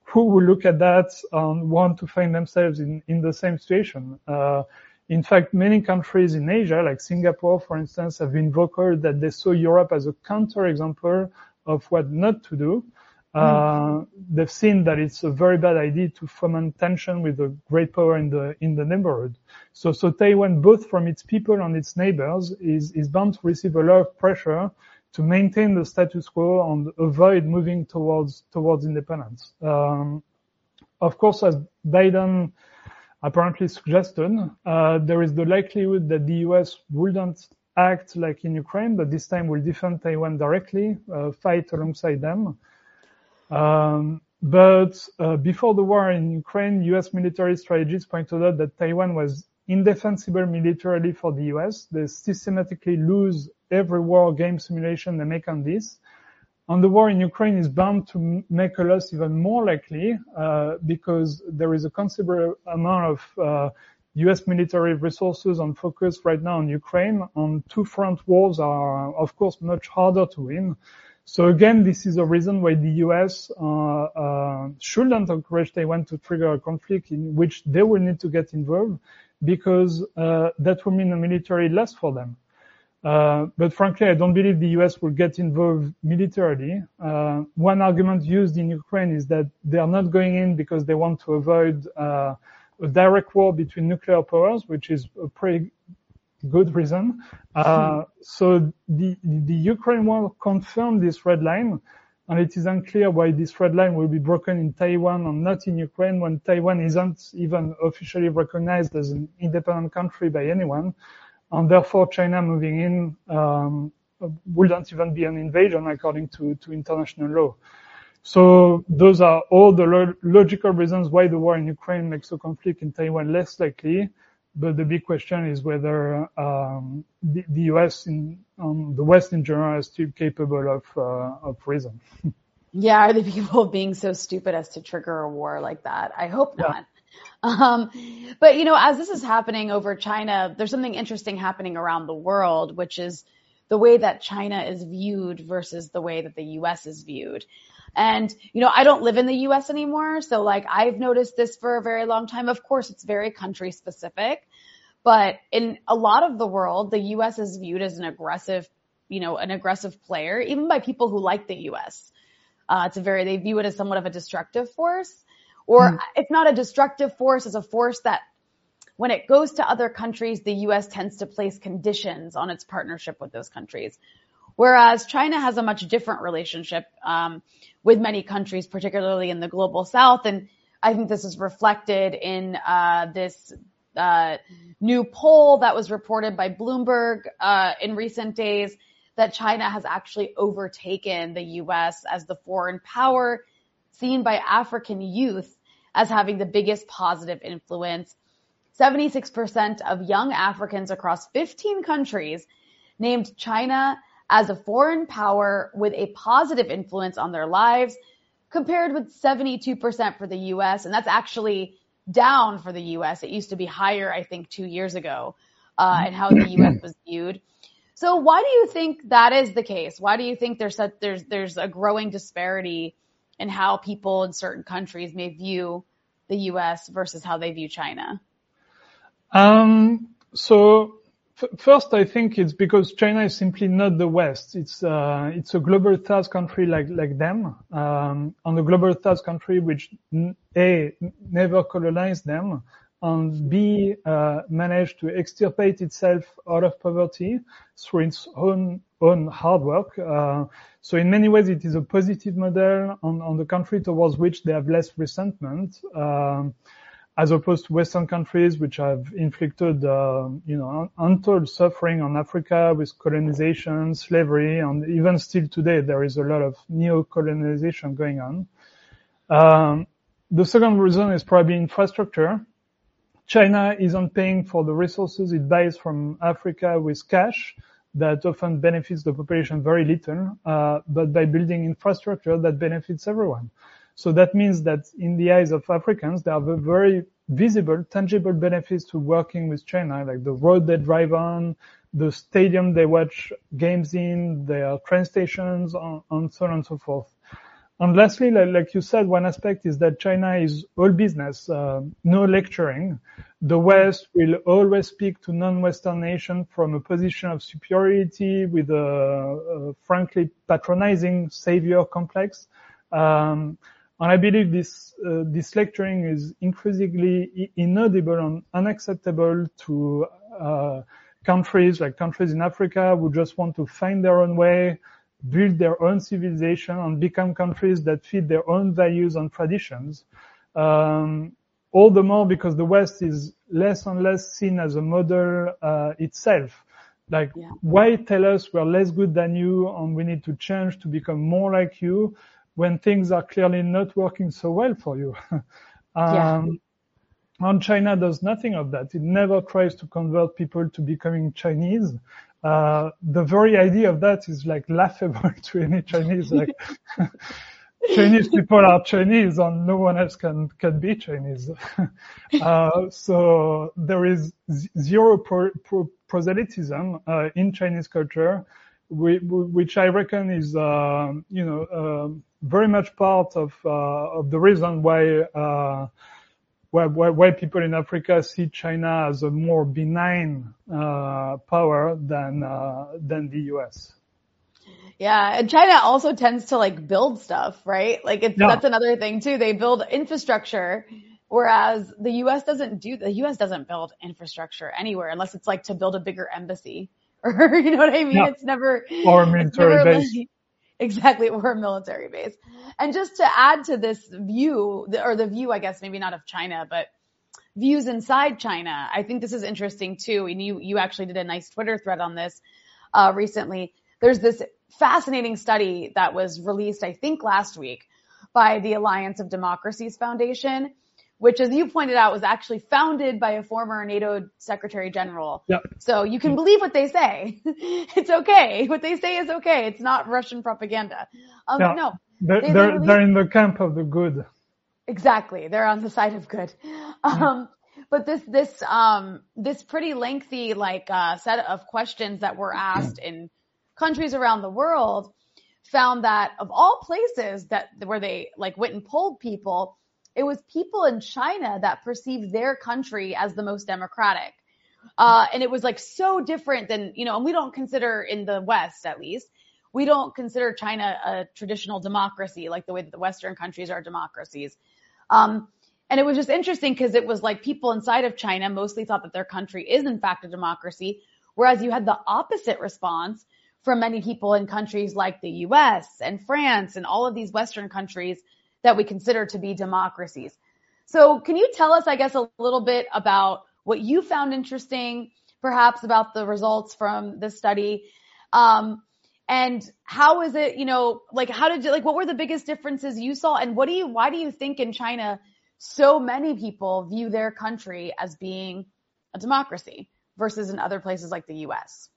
who will look at that and want to find themselves in, in the same situation. Uh, in fact, many countries in Asia, like Singapore, for instance, have been vocal that they saw Europe as a counterexample of what not to do. Uh, they've seen that it's a very bad idea to foment tension with a great power in the in the neighborhood. So, so Taiwan, both from its people and its neighbors, is is bound to receive a lot of pressure to maintain the status quo and avoid moving towards towards independence. Um, of course, as Biden apparently suggested, uh, there is the likelihood that the U.S. wouldn't act like in Ukraine, but this time will defend Taiwan directly, uh, fight alongside them. Um, but uh, before the war in Ukraine, U.S. military strategists pointed out that Taiwan was indefensible militarily for the U.S. They systematically lose every war game simulation they make on this. And the war in Ukraine is bound to make a loss even more likely uh, because there is a considerable amount of uh, U.S. military resources and focus right now on Ukraine. And two front wars are, of course, much harder to win. So again, this is a reason why the U.S. Uh, uh, shouldn't encourage Taiwan to trigger a conflict in which they will need to get involved because uh, that will mean a military loss for them. Uh, but frankly, I don't believe the US will get involved militarily. Uh, one argument used in Ukraine is that they are not going in because they want to avoid uh, a direct war between nuclear powers, which is a pretty good reason. Uh, so the, the Ukraine war confirmed this red line, and it is unclear why this red line will be broken in Taiwan and not in Ukraine when Taiwan isn't even officially recognized as an independent country by anyone and therefore China moving in um, wouldn't even be an invasion according to, to international law. So those are all the lo- logical reasons why the war in Ukraine makes a conflict in Taiwan less likely. But the big question is whether um, the, the, U.S. in um, the West in general is still capable of uh, of reason. yeah, are the people being so stupid as to trigger a war like that? I hope not. Um, but you know, as this is happening over China, there's something interesting happening around the world, which is the way that China is viewed versus the way that the US is viewed. And, you know, I don't live in the US anymore. So like I've noticed this for a very long time. Of course, it's very country specific, but in a lot of the world, the US is viewed as an aggressive, you know, an aggressive player, even by people who like the US. Uh, it's a very, they view it as somewhat of a destructive force or mm. it's not a destructive force, it's a force that when it goes to other countries, the US tends to place conditions on its partnership with those countries. Whereas China has a much different relationship um, with many countries, particularly in the global south. And I think this is reflected in uh, this uh, new poll that was reported by Bloomberg uh, in recent days that China has actually overtaken the U.S. as the foreign power seen by African youth as having the biggest positive influence. 76% of young Africans across 15 countries named China as a foreign power with a positive influence on their lives, compared with 72% for the US. And that's actually down for the US. It used to be higher, I think, two years ago, uh, and how the US was viewed. So why do you think that is the case? Why do you think there's such, there's, there's a growing disparity in how people in certain countries may view the US versus how they view China? Um, so f- first, I think it's because China is simply not the West. It's uh, it's a global South country like like them, um, and a global South country which a never colonized them, and B uh, managed to extirpate itself out of poverty through its own own hard work. Uh, so in many ways, it is a positive model on, on the country towards which they have less resentment, um, as opposed to Western countries which have inflicted, uh, you know, untold suffering on Africa with colonization, slavery, and even still today there is a lot of neo-colonization going on. Um, the second reason is probably infrastructure. China isn't paying for the resources it buys from Africa with cash that often benefits the population very little, uh, but by building infrastructure that benefits everyone. So that means that in the eyes of Africans, there are very visible, tangible benefits to working with China, like the road they drive on, the stadium they watch games in, their train stations, and so on and so forth. And lastly, like, you said, one aspect is that China is all business, uh, no lecturing. The West will always speak to non-Western nations from a position of superiority with a, a frankly patronizing savior complex. Um, And I believe this uh, this lecturing is increasingly inaudible and unacceptable to uh, countries like countries in Africa who just want to find their own way, build their own civilization, and become countries that fit their own values and traditions. Um, all the more because the West is less and less seen as a model uh, itself. Like, yeah. why tell us we're less good than you and we need to change to become more like you when things are clearly not working so well for you? um, yeah. And China does nothing of that. It never tries to convert people to becoming Chinese. Uh, the very idea of that is like laughable to any Chinese. Like, Chinese people are Chinese and no one else can, can be Chinese. uh, so there is zero pro, pro, proselytism uh, in Chinese culture, which I reckon is, uh, you know, uh, very much part of, uh, of the reason why, uh, why, why, why, people in Africa see China as a more benign uh, power than, uh, than the US. Yeah, and China also tends to like build stuff, right? Like it's yeah. that's another thing too. They build infrastructure, whereas the U.S. doesn't do. The U.S. doesn't build infrastructure anywhere unless it's like to build a bigger embassy, or you know what I mean. Yeah. It's never or military base. Like, exactly, or a military base. And just to add to this view, or the view, I guess maybe not of China, but views inside China. I think this is interesting too. And you you actually did a nice Twitter thread on this uh, recently. There's this fascinating study that was released, I think last week by the Alliance of Democracies Foundation, which as you pointed out was actually founded by a former NATO Secretary General. Yep. So you can believe what they say. it's okay. What they say is okay. It's not Russian propaganda. Um, yeah. No. They're, they, they're, they're, in the camp of the good. Exactly. They're on the side of good. Um, but this, this, um, this pretty lengthy, like, uh, set of questions that were asked in countries around the world found that of all places that where they like went and polled people, it was people in China that perceived their country as the most democratic. Uh, and it was like so different than, you know, and we don't consider in the West at least, we don't consider China a traditional democracy like the way that the Western countries are democracies. Um, and it was just interesting because it was like people inside of China mostly thought that their country is in fact a democracy, whereas you had the opposite response from many people in countries like the US and France and all of these Western countries that we consider to be democracies. So can you tell us, I guess, a little bit about what you found interesting, perhaps about the results from this study? Um, and how is it, you know, like how did you, like, what were the biggest differences you saw? And what do you, why do you think in China so many people view their country as being a democracy versus in other places like the US?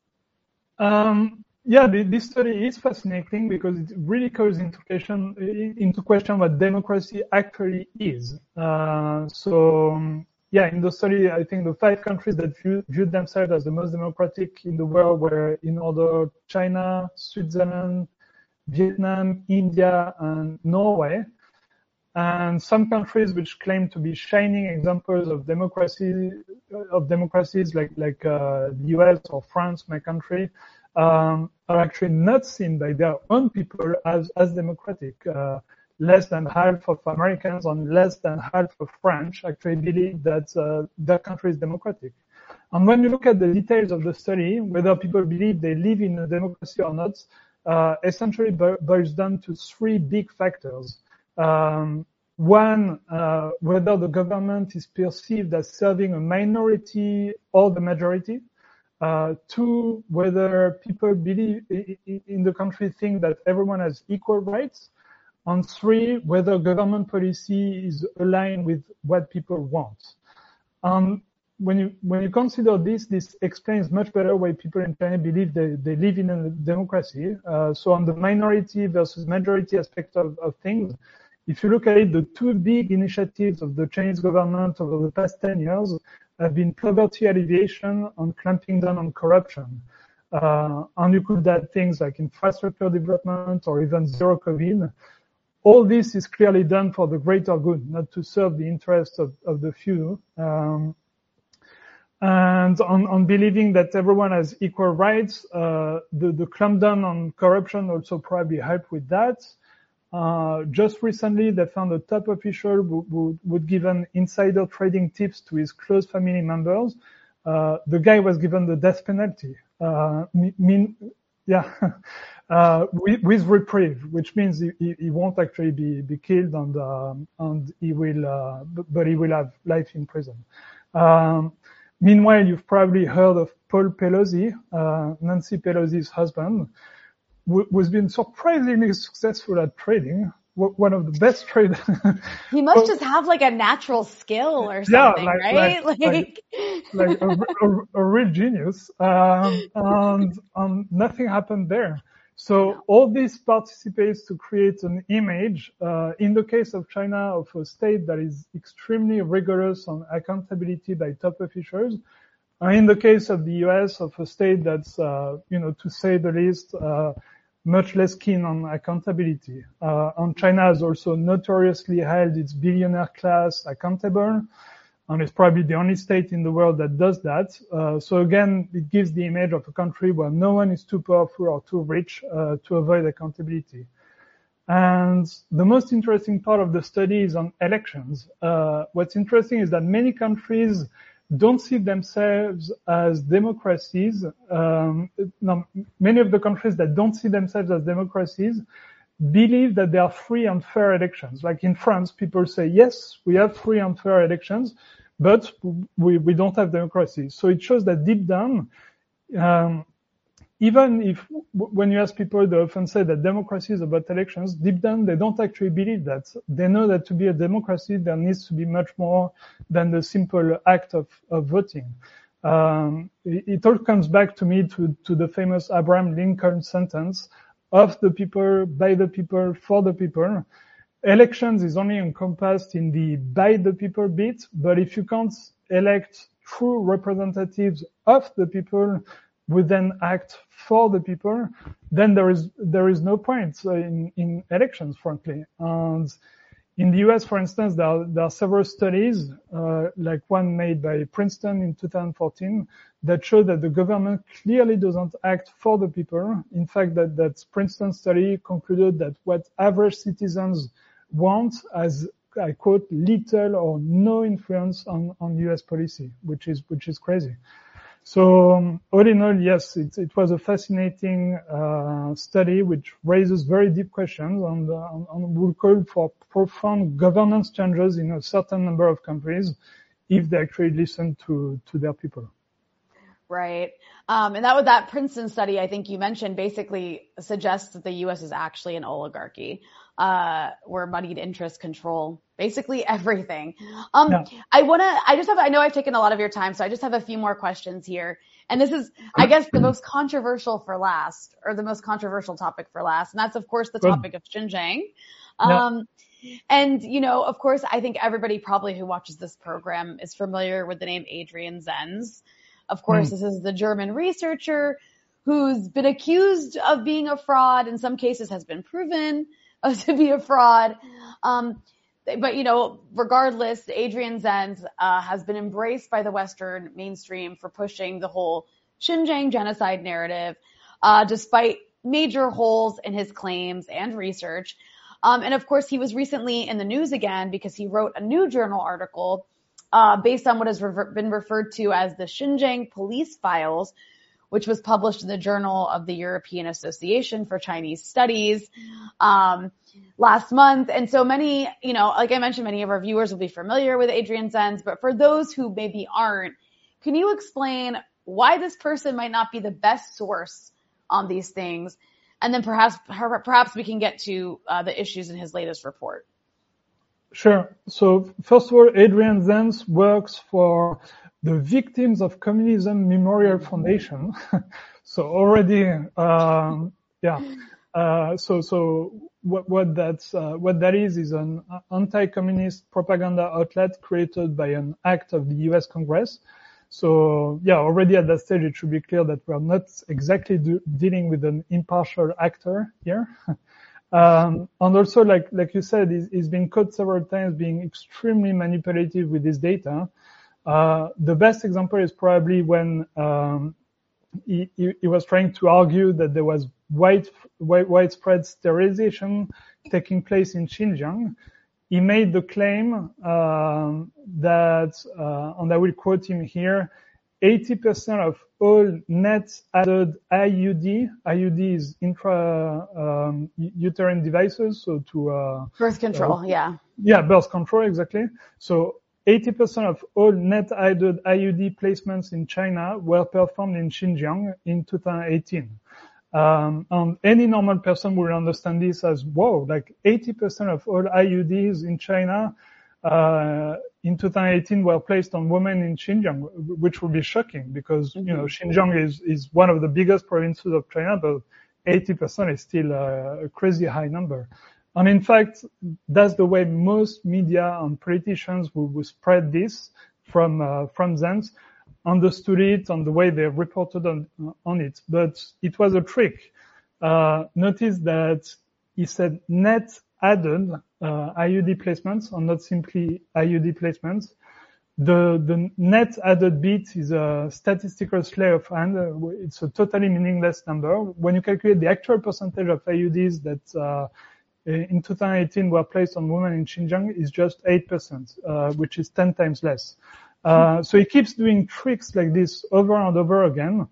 Um, yeah, the, this study is fascinating because it really calls into question, into question what democracy actually is. Uh, so, um, yeah, in the study, I think the five countries that view, viewed themselves as the most democratic in the world were in order China, Switzerland, Vietnam, India, and Norway. And some countries which claim to be shining examples of democracy, of democracies like, like, uh, the US or France, my country, um, are actually not seen by their own people as, as democratic. Uh, less than half of Americans and less than half of French actually believe that uh, their country is democratic. And when you look at the details of the study, whether people believe they live in a democracy or not, uh, essentially boils down to three big factors. Um, one, uh, whether the government is perceived as serving a minority or the majority. Uh, two, whether people believe in the country think that everyone has equal rights. And three, whether government policy is aligned with what people want. And when you when you consider this, this explains much better why people in China believe they, they live in a democracy. Uh, so on the minority versus majority aspect of, of things, if you look at it, the two big initiatives of the Chinese government over the past 10 years have been poverty alleviation and clamping down on corruption. Uh, and you could add things like infrastructure development or even zero COVID. All this is clearly done for the greater good, not to serve the interests of, of the few. Um, and on, on, believing that everyone has equal rights, uh, the, the clamp down on corruption also probably helped with that. Uh, just recently, they found a top official who, would give an insider trading tips to his close family members. Uh, the guy was given the death penalty. Uh, mean, yeah, uh, with, with, reprieve, which means he, he, won't actually be, be killed and, um, and he will, uh, but he will have life in prison. Um, meanwhile, you've probably heard of Paul Pelosi, uh, Nancy Pelosi's husband, who's been surprisingly successful at trading. One of the best traders. he must well, just have like a natural skill or something, yeah, like, right? Like, like, like a, a, a, real genius. Um, and, and nothing happened there. So all this participates to create an image, uh, in the case of China, of a state that is extremely rigorous on accountability by top officials. Uh, in the case of the US, of a state that's, uh, you know, to say the least, uh, much less keen on accountability. Uh, and China has also notoriously held its billionaire class accountable and it's probably the only state in the world that does that. Uh, so again, it gives the image of a country where no one is too powerful or too rich uh, to avoid accountability. And the most interesting part of the study is on elections. Uh, what's interesting is that many countries don't see themselves as democracies. Um, no, many of the countries that don't see themselves as democracies believe that there are free and fair elections. Like in France, people say, yes, we have free and fair elections, but we, we don't have democracy. So it shows that deep down, um, even if when you ask people, they often say that democracy is about elections, deep down they don't actually believe that. They know that to be a democracy, there needs to be much more than the simple act of, of voting. Um, it, it, all comes back to me to, to the famous Abraham Lincoln sentence of the people, by the people, for the people elections is only encompassed in the by the people bit, but if you can't elect true representatives of the people who then act for the people, then there is there is no point in, in elections, frankly. And in the US, for instance, there are, there are several studies, uh, like one made by Princeton in 2014, that show that the government clearly doesn't act for the people. In fact, that, that Princeton study concluded that what average citizens want as I quote little or no influence on, on U.S. policy, which is which is crazy. So um, all in all, yes, it, it was a fascinating uh, study which raises very deep questions and, uh, and will call for profound governance changes in a certain number of countries if they actually listen to to their people. Right. Um, and that that Princeton study I think you mentioned basically suggests that the U.S. is actually an oligarchy uh, where moneyed interests control basically everything. Um, yeah. I want to, I just have, I know I've taken a lot of your time, so I just have a few more questions here. And this is, I guess, the most controversial for last, or the most controversial topic for last. And that's, of course, the topic of Xinjiang. Um, yeah. and, you know, of course, I think everybody probably who watches this program is familiar with the name Adrian Zenz. Of course, mm. this is the German researcher who's been accused of being a fraud. In some cases has been proven. to be a fraud. Um, but you know, regardless, Adrian Zenz uh, has been embraced by the Western mainstream for pushing the whole Xinjiang genocide narrative, uh, despite major holes in his claims and research. Um, and of course, he was recently in the news again because he wrote a new journal article uh, based on what has re- been referred to as the Xinjiang police files, which was published in the Journal of the European Association for Chinese Studies um, last month. And so many, you know, like I mentioned, many of our viewers will be familiar with Adrian Zenz, but for those who maybe aren't, can you explain why this person might not be the best source on these things? And then perhaps perhaps we can get to uh, the issues in his latest report. Sure. So first of all, Adrian Zenz works for the Victims of Communism Memorial Foundation. so already, um, yeah. Uh, so so what what that's uh, what that is is an anti-communist propaganda outlet created by an act of the U.S. Congress. So yeah, already at that stage, it should be clear that we're not exactly do, dealing with an impartial actor here. um, and also, like like you said, he's, he's been caught several times being extremely manipulative with his data. Uh, the best example is probably when um, he, he, he, was trying to argue that there was wide, wide, widespread sterilization taking place in Xinjiang, he made the claim um, that, uh, and I will quote him here, 80% of all net added IUD, IUD is intra um, uterine devices, so to uh, birth control, uh, yeah, yeah, birth control exactly. So 80% of all net added IUD placements in China were performed in Xinjiang in 2018. Um, and any normal person will understand this as, whoa, like 80% of all IUDs in China uh, in 2018 were placed on women in Xinjiang, which would be shocking because, you know, mm-hmm. Xinjiang is, is one of the biggest provinces of China, but 80% is still a, a crazy high number. And in fact, that's the way most media and politicians will, will spread this from, uh, from them, understood it and the way they reported on, on it. But it was a trick. Uh, notice that he said net added uh, IUD placements and not simply IUD placements. The, the net added bit is a statistical sleight of hand. It's a totally meaningless number. When you calculate the actual percentage of IUDs that uh, in 2018 were placed on women in Xinjiang is just 8%, uh, which is 10 times less. Uh, so he keeps doing tricks like this over and over again.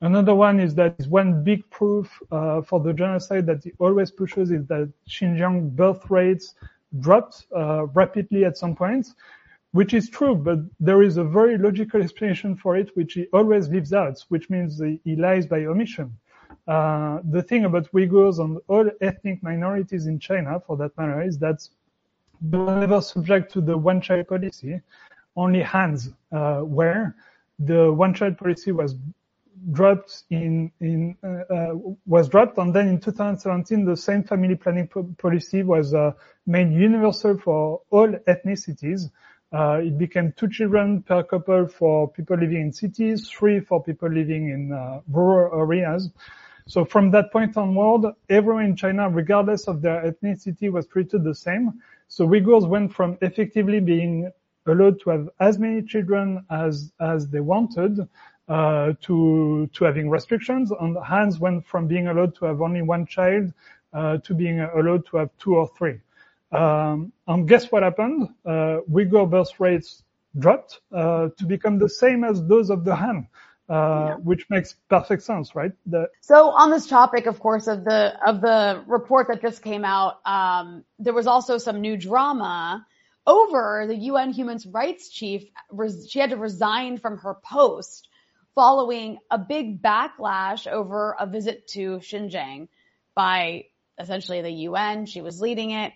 Another one is that one big proof uh, for the genocide that he always pushes is that Xinjiang birth rates dropped uh, rapidly at some point, which is true, but there is a very logical explanation for it, which he always leaves out, which means he lies by omission. Uh, the thing about Uyghurs and all ethnic minorities in China, for that matter, is that they were never subject to the one-child policy. Only Hans, uh, were. The one-child policy was dropped in, in uh, uh, was dropped, and then in 2017, the same family planning po- policy was made universal for all ethnicities. Uh, it became two children per couple for people living in cities, three for people living in uh, rural areas. So from that point onward, everyone in China, regardless of their ethnicity, was treated the same. So Uyghurs went from effectively being allowed to have as many children as as they wanted uh, to to having restrictions. And the Han's went from being allowed to have only one child uh, to being allowed to have two or three. Um, and guess what happened? Uh, Uyghur birth rates dropped uh, to become the same as those of the Han. Uh, yeah. which makes perfect sense, right? The- so on this topic, of course, of the of the report that just came out, um, there was also some new drama over the UN Human Rights Chief. She had to resign from her post following a big backlash over a visit to Xinjiang by essentially the UN. She was leading it,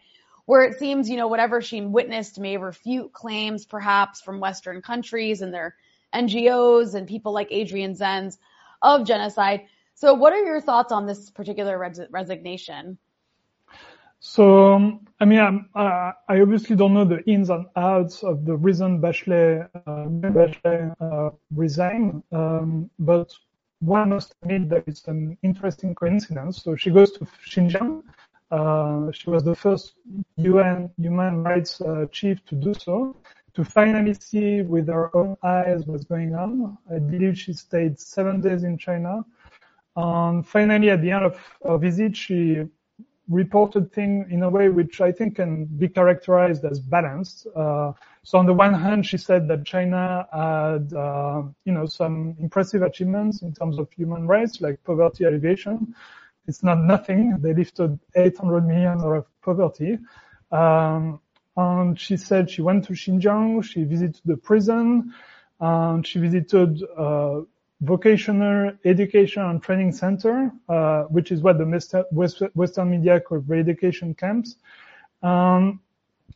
where it seems, you know, whatever she witnessed may refute claims perhaps from Western countries and their NGOs and people like Adrian Zenz of genocide. So what are your thoughts on this particular res- resignation? So, um, I mean, uh, I obviously don't know the ins and outs of the reason Bachelet, uh, Bachelet uh, resigned, um, but one must admit that it's an interesting coincidence. So she goes to Xinjiang. Uh, she was the first UN human rights uh, chief to do so, to finally see with her own eyes what's going on. I believe she stayed seven days in China. And finally, at the end of her visit, she reported thing in a way which I think can be characterized as balanced. Uh, so on the one hand, she said that China had, uh, you know, some impressive achievements in terms of human rights, like poverty alleviation. It's not nothing. They lifted 800 million out of poverty. Um, and she said she went to Xinjiang, she visited the prison, and she visited uh, vocational education and training center, uh, which is what the Western media call re-education camps. Um,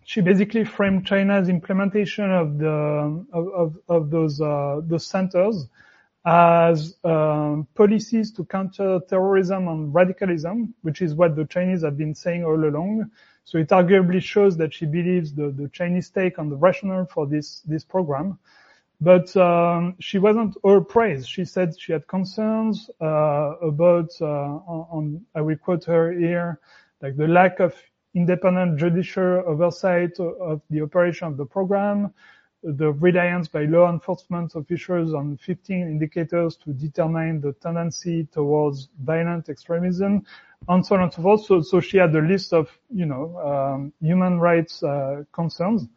she basically framed China's implementation of the of, of, of those uh, those centers as um, policies to counter terrorism and radicalism, which is what the Chinese have been saying all along. So it arguably shows that she believes the, the Chinese take on the rationale for this this program. But um, she wasn't all praise. She said she had concerns uh, about, uh, on, on, I will quote her here, like the lack of independent judicial oversight of the operation of the program, the reliance by law enforcement officials on 15 indicators to determine the tendency towards violent extremism, and so on and so forth. So, so she had a list of, you know, um, human rights uh, concerns.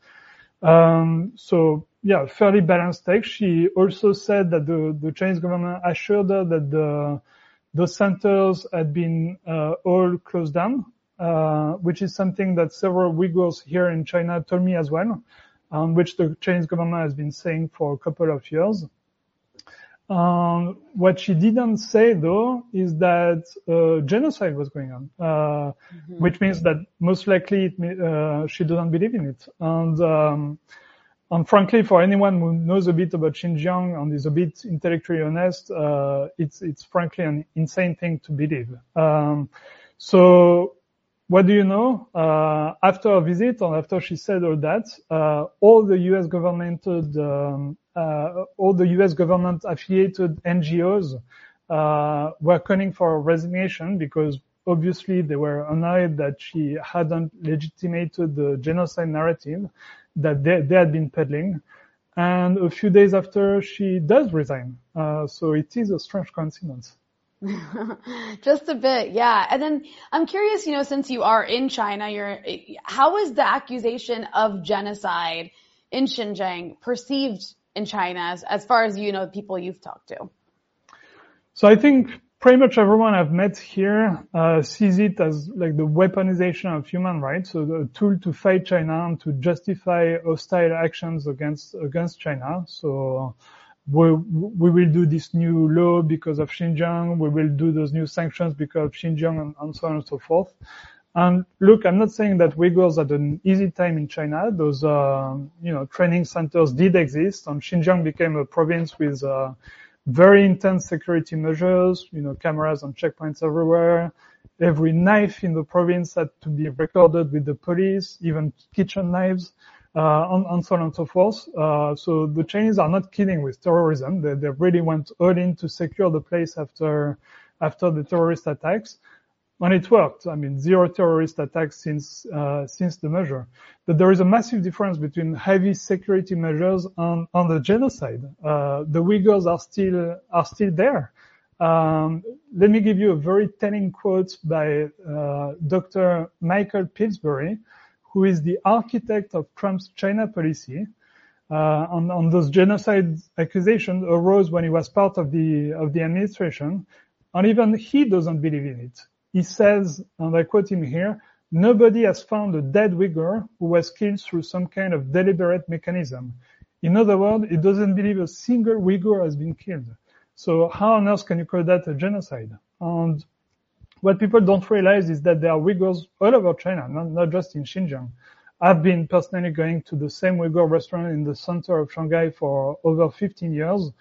Um, so yeah, fairly balanced take. She also said that the, the Chinese government assured her that the those centers had been uh, all closed down, uh, which is something that several Uyghurs here in China told me as well, um, which the Chinese government has been saying for a couple of years. Um, what she didn't say though is that uh, genocide was going on, uh, mm-hmm. which means that most likely it, uh, she doesn't believe in it. And, um, and frankly, for anyone who knows a bit about Xinjiang and is a bit intellectually honest, uh, it's it's frankly an insane thing to believe. Um, so what do you know? Uh, after a visit and after she said all that, uh, all the U.S. government, um, uh, all the U.S. government affiliated NGOs uh, were calling for resignation because obviously they were annoyed that she hadn't legitimated the genocide narrative that they, they had been peddling. And a few days after, she does resign. Uh, so it is a strange coincidence. Just a bit, yeah. And then I'm curious, you know, since you are in China, you're, how is the accusation of genocide in Xinjiang perceived in China as, as far as you know, the people you've talked to? So I think pretty much everyone I've met here uh, sees it as like the weaponization of human rights, so the tool to fight China and to justify hostile actions against against China. So we, we will do this new law because of Xinjiang. We will do those new sanctions because of Xinjiang and, and so on and so forth. And look, I'm not saying that Uyghurs had an easy time in China. Those, uh, you know, training centers did exist, and Xinjiang became a province with uh, very intense security measures. You know, cameras and checkpoints everywhere. Every knife in the province had to be recorded with the police, even kitchen knives uh, and, and, so on and so forth. Uh, so the Chinese are not kidding with terrorism. They, they really went all in to secure the place after after the terrorist attacks. And it worked. I mean, zero terrorist attacks since uh, since the measure. But there is a massive difference between heavy security measures and, the genocide. Uh, the Uyghurs are still are still there. Um, let me give you a very telling quote by uh, Dr. Michael Pillsbury, who is the architect of Trump's China policy. Uh, on, on, those genocide accusations arose when he was part of the of the administration, and even he doesn't believe in it. He says, and I quote him here, "Nobody has found a dead Uyghur who was killed through some kind of deliberate mechanism." In other words, he doesn't believe a single Uyghur has been killed. So how on earth can you call that a genocide? And what people don't realize is that there are Uyghurs all over China, not, not just in Xinjiang. I've been personally going to the same Uyghur restaurant in the center of Shanghai for over 15 years.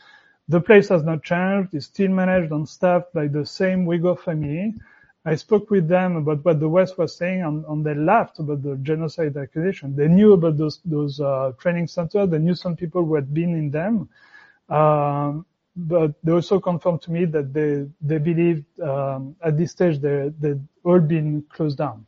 The place has not changed. It's still managed and staffed by the same Uyghur family. I spoke with them about what the West was saying, and, they laughed about the genocide accusation. They knew about those those uh, training centers. They knew some people who had been in them. Um, but they also confirmed to me that they they believed um, at this stage they they'd all been closed down.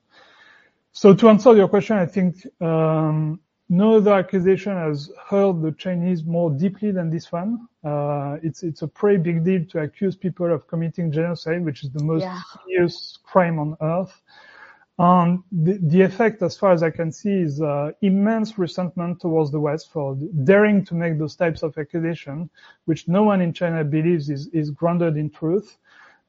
So to answer your question, I think um, no other accusation has hurt the Chinese more deeply than this one. Uh, it's it's a pretty big deal to accuse people of committing genocide, which is the most yeah. serious crime on earth. And the, the, effect, as far as I can see, is uh, immense resentment towards the West for daring to make those types of accusations, which no one in China believes is, is grounded in truth.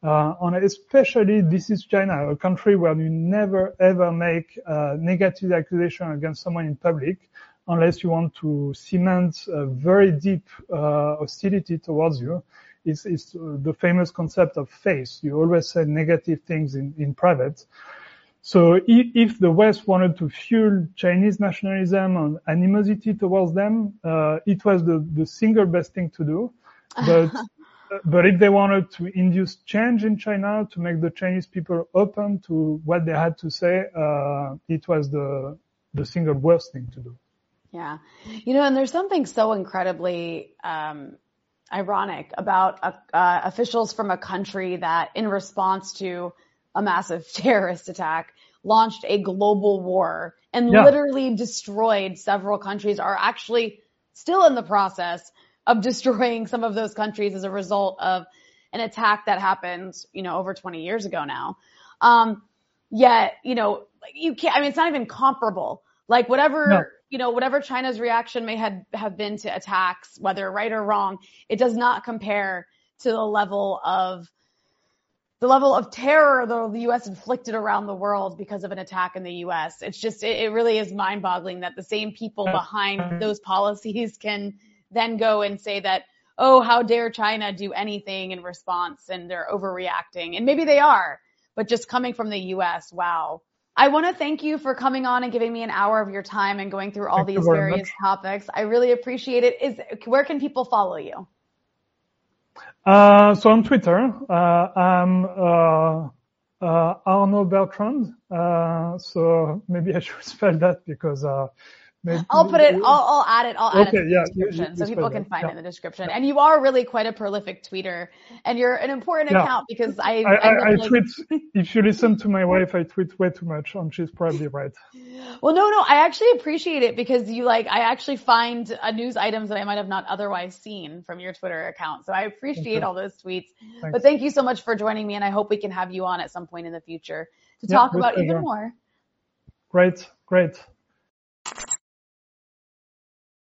Uh, and especially this is China, a country where you never ever make uh, negative accusation against someone in public unless you want to cement a very deep uh, hostility towards you. It's, it's the famous concept of face. You always say negative things in, in private. So if, if, the West wanted to fuel Chinese nationalism and animosity towards them, uh, it was the, the single best thing to do. But but if they wanted to induce change in China to make the Chinese people open to what they had to say, uh, it was the the single worst thing to do. Yeah, you know, and there's something so incredibly um, ironic about uh, uh, officials from a country that, in response to a massive terrorist attack, launched a global war and yeah. literally destroyed several countries are actually still in the process of destroying some of those countries as a result of an attack that happened, you know, over 20 years ago now. Um, yet, you know, you can't, I mean, it's not even comparable. Like whatever, no. you know, whatever China's reaction may have, have been to attacks, whether right or wrong, it does not compare to the level of the level of terror the, the U.S. inflicted around the world because of an attack in the U.S. It's just, it, it really is mind boggling that the same people behind those policies can then go and say that, oh, how dare China do anything in response and they're overreacting. And maybe they are, but just coming from the U.S., wow. I want to thank you for coming on and giving me an hour of your time and going through all thank these various much. topics. I really appreciate it. Is where can people follow you? Uh, so on Twitter, uh, I'm uh, uh Arnaud Bertrand. Uh, so maybe I should spell that because uh, Maybe, I'll put it. I'll, I'll add it. I'll add okay, it to the yeah, description you, you so people can find yeah. it in the description. And you are really quite a prolific tweeter, and you're an important yeah. account because I. I, I, I like... tweet. if you listen to my wife, I tweet way too much, and she's probably right. well, no, no, I actually appreciate it because you like. I actually find uh, news items that I might have not otherwise seen from your Twitter account. So I appreciate all those tweets. Thanks. But thank you so much for joining me, and I hope we can have you on at some point in the future to talk about even more. Great, great.